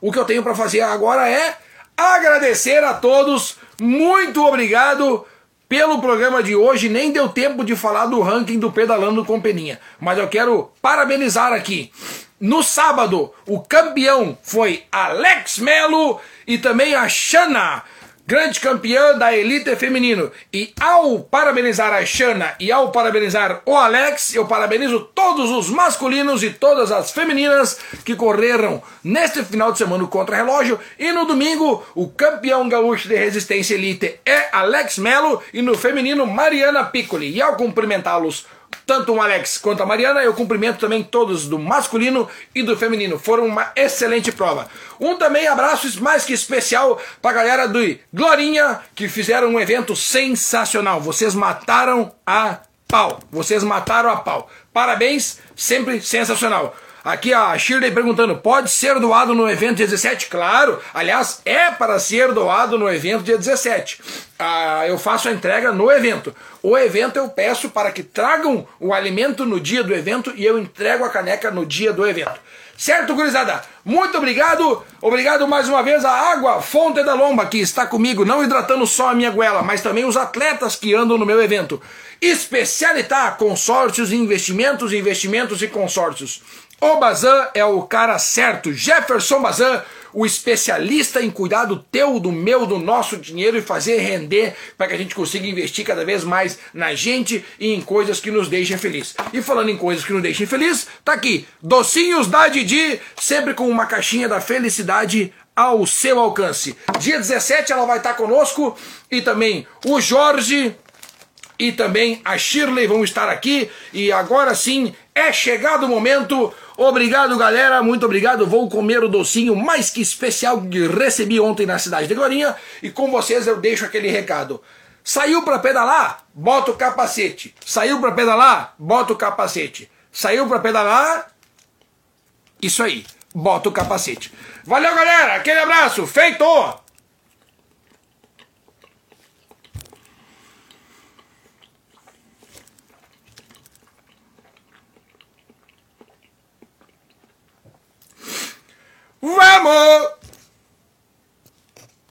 Speaker 1: O que eu tenho para fazer agora é agradecer a todos muito obrigado pelo programa de hoje. Nem deu tempo de falar do ranking do Pedalando com Peninha, mas eu quero parabenizar aqui. No sábado, o campeão foi Alex Melo e também a Xana grande campeã da elite feminino. E ao parabenizar a Xana e ao parabenizar o Alex, eu parabenizo todos os masculinos e todas as femininas que correram neste final de semana contra relógio. E no domingo, o campeão gaúcho de resistência elite é Alex Melo e no feminino Mariana Piccoli. E ao cumprimentá-los tanto o Alex quanto a Mariana. Eu cumprimento também todos do masculino e do feminino. Foram uma excelente prova. Um também abraço mais que especial para a galera do Glorinha, que fizeram um evento sensacional. Vocês mataram a pau. Vocês mataram a pau. Parabéns, sempre sensacional. Aqui a Shirley perguntando: pode ser doado no evento dia 17? Claro, aliás, é para ser doado no evento dia 17. Ah, eu faço a entrega no evento. O evento eu peço para que tragam o alimento no dia do evento e eu entrego a caneca no dia do evento. Certo, gurizada? Muito obrigado. Obrigado mais uma vez à Água Fonte da Lomba, que está comigo, não hidratando só a minha goela, mas também os atletas que andam no meu evento. Especialitá, consórcios e investimentos, investimentos e consórcios. O Bazan é o cara certo, Jefferson Bazan, o especialista em cuidar do teu, do meu, do nosso dinheiro e fazer render para que a gente consiga investir cada vez mais na gente e em coisas que nos deixem feliz. E falando em coisas que nos deixem feliz, tá aqui, docinhos da Didi, sempre com uma caixinha da felicidade ao seu alcance. Dia 17 ela vai estar conosco e também o Jorge e também a Shirley vão estar aqui e agora sim é chegado o momento Obrigado, galera. Muito obrigado. Vou comer o docinho mais que especial que recebi ontem na cidade de Glorinha. E com vocês eu deixo aquele recado. Saiu para pedalar? Bota o capacete. Saiu para pedalar? Bota o capacete. Saiu para pedalar? Isso aí. Bota o capacete. Valeu, galera. Aquele abraço. Feito! Vamos!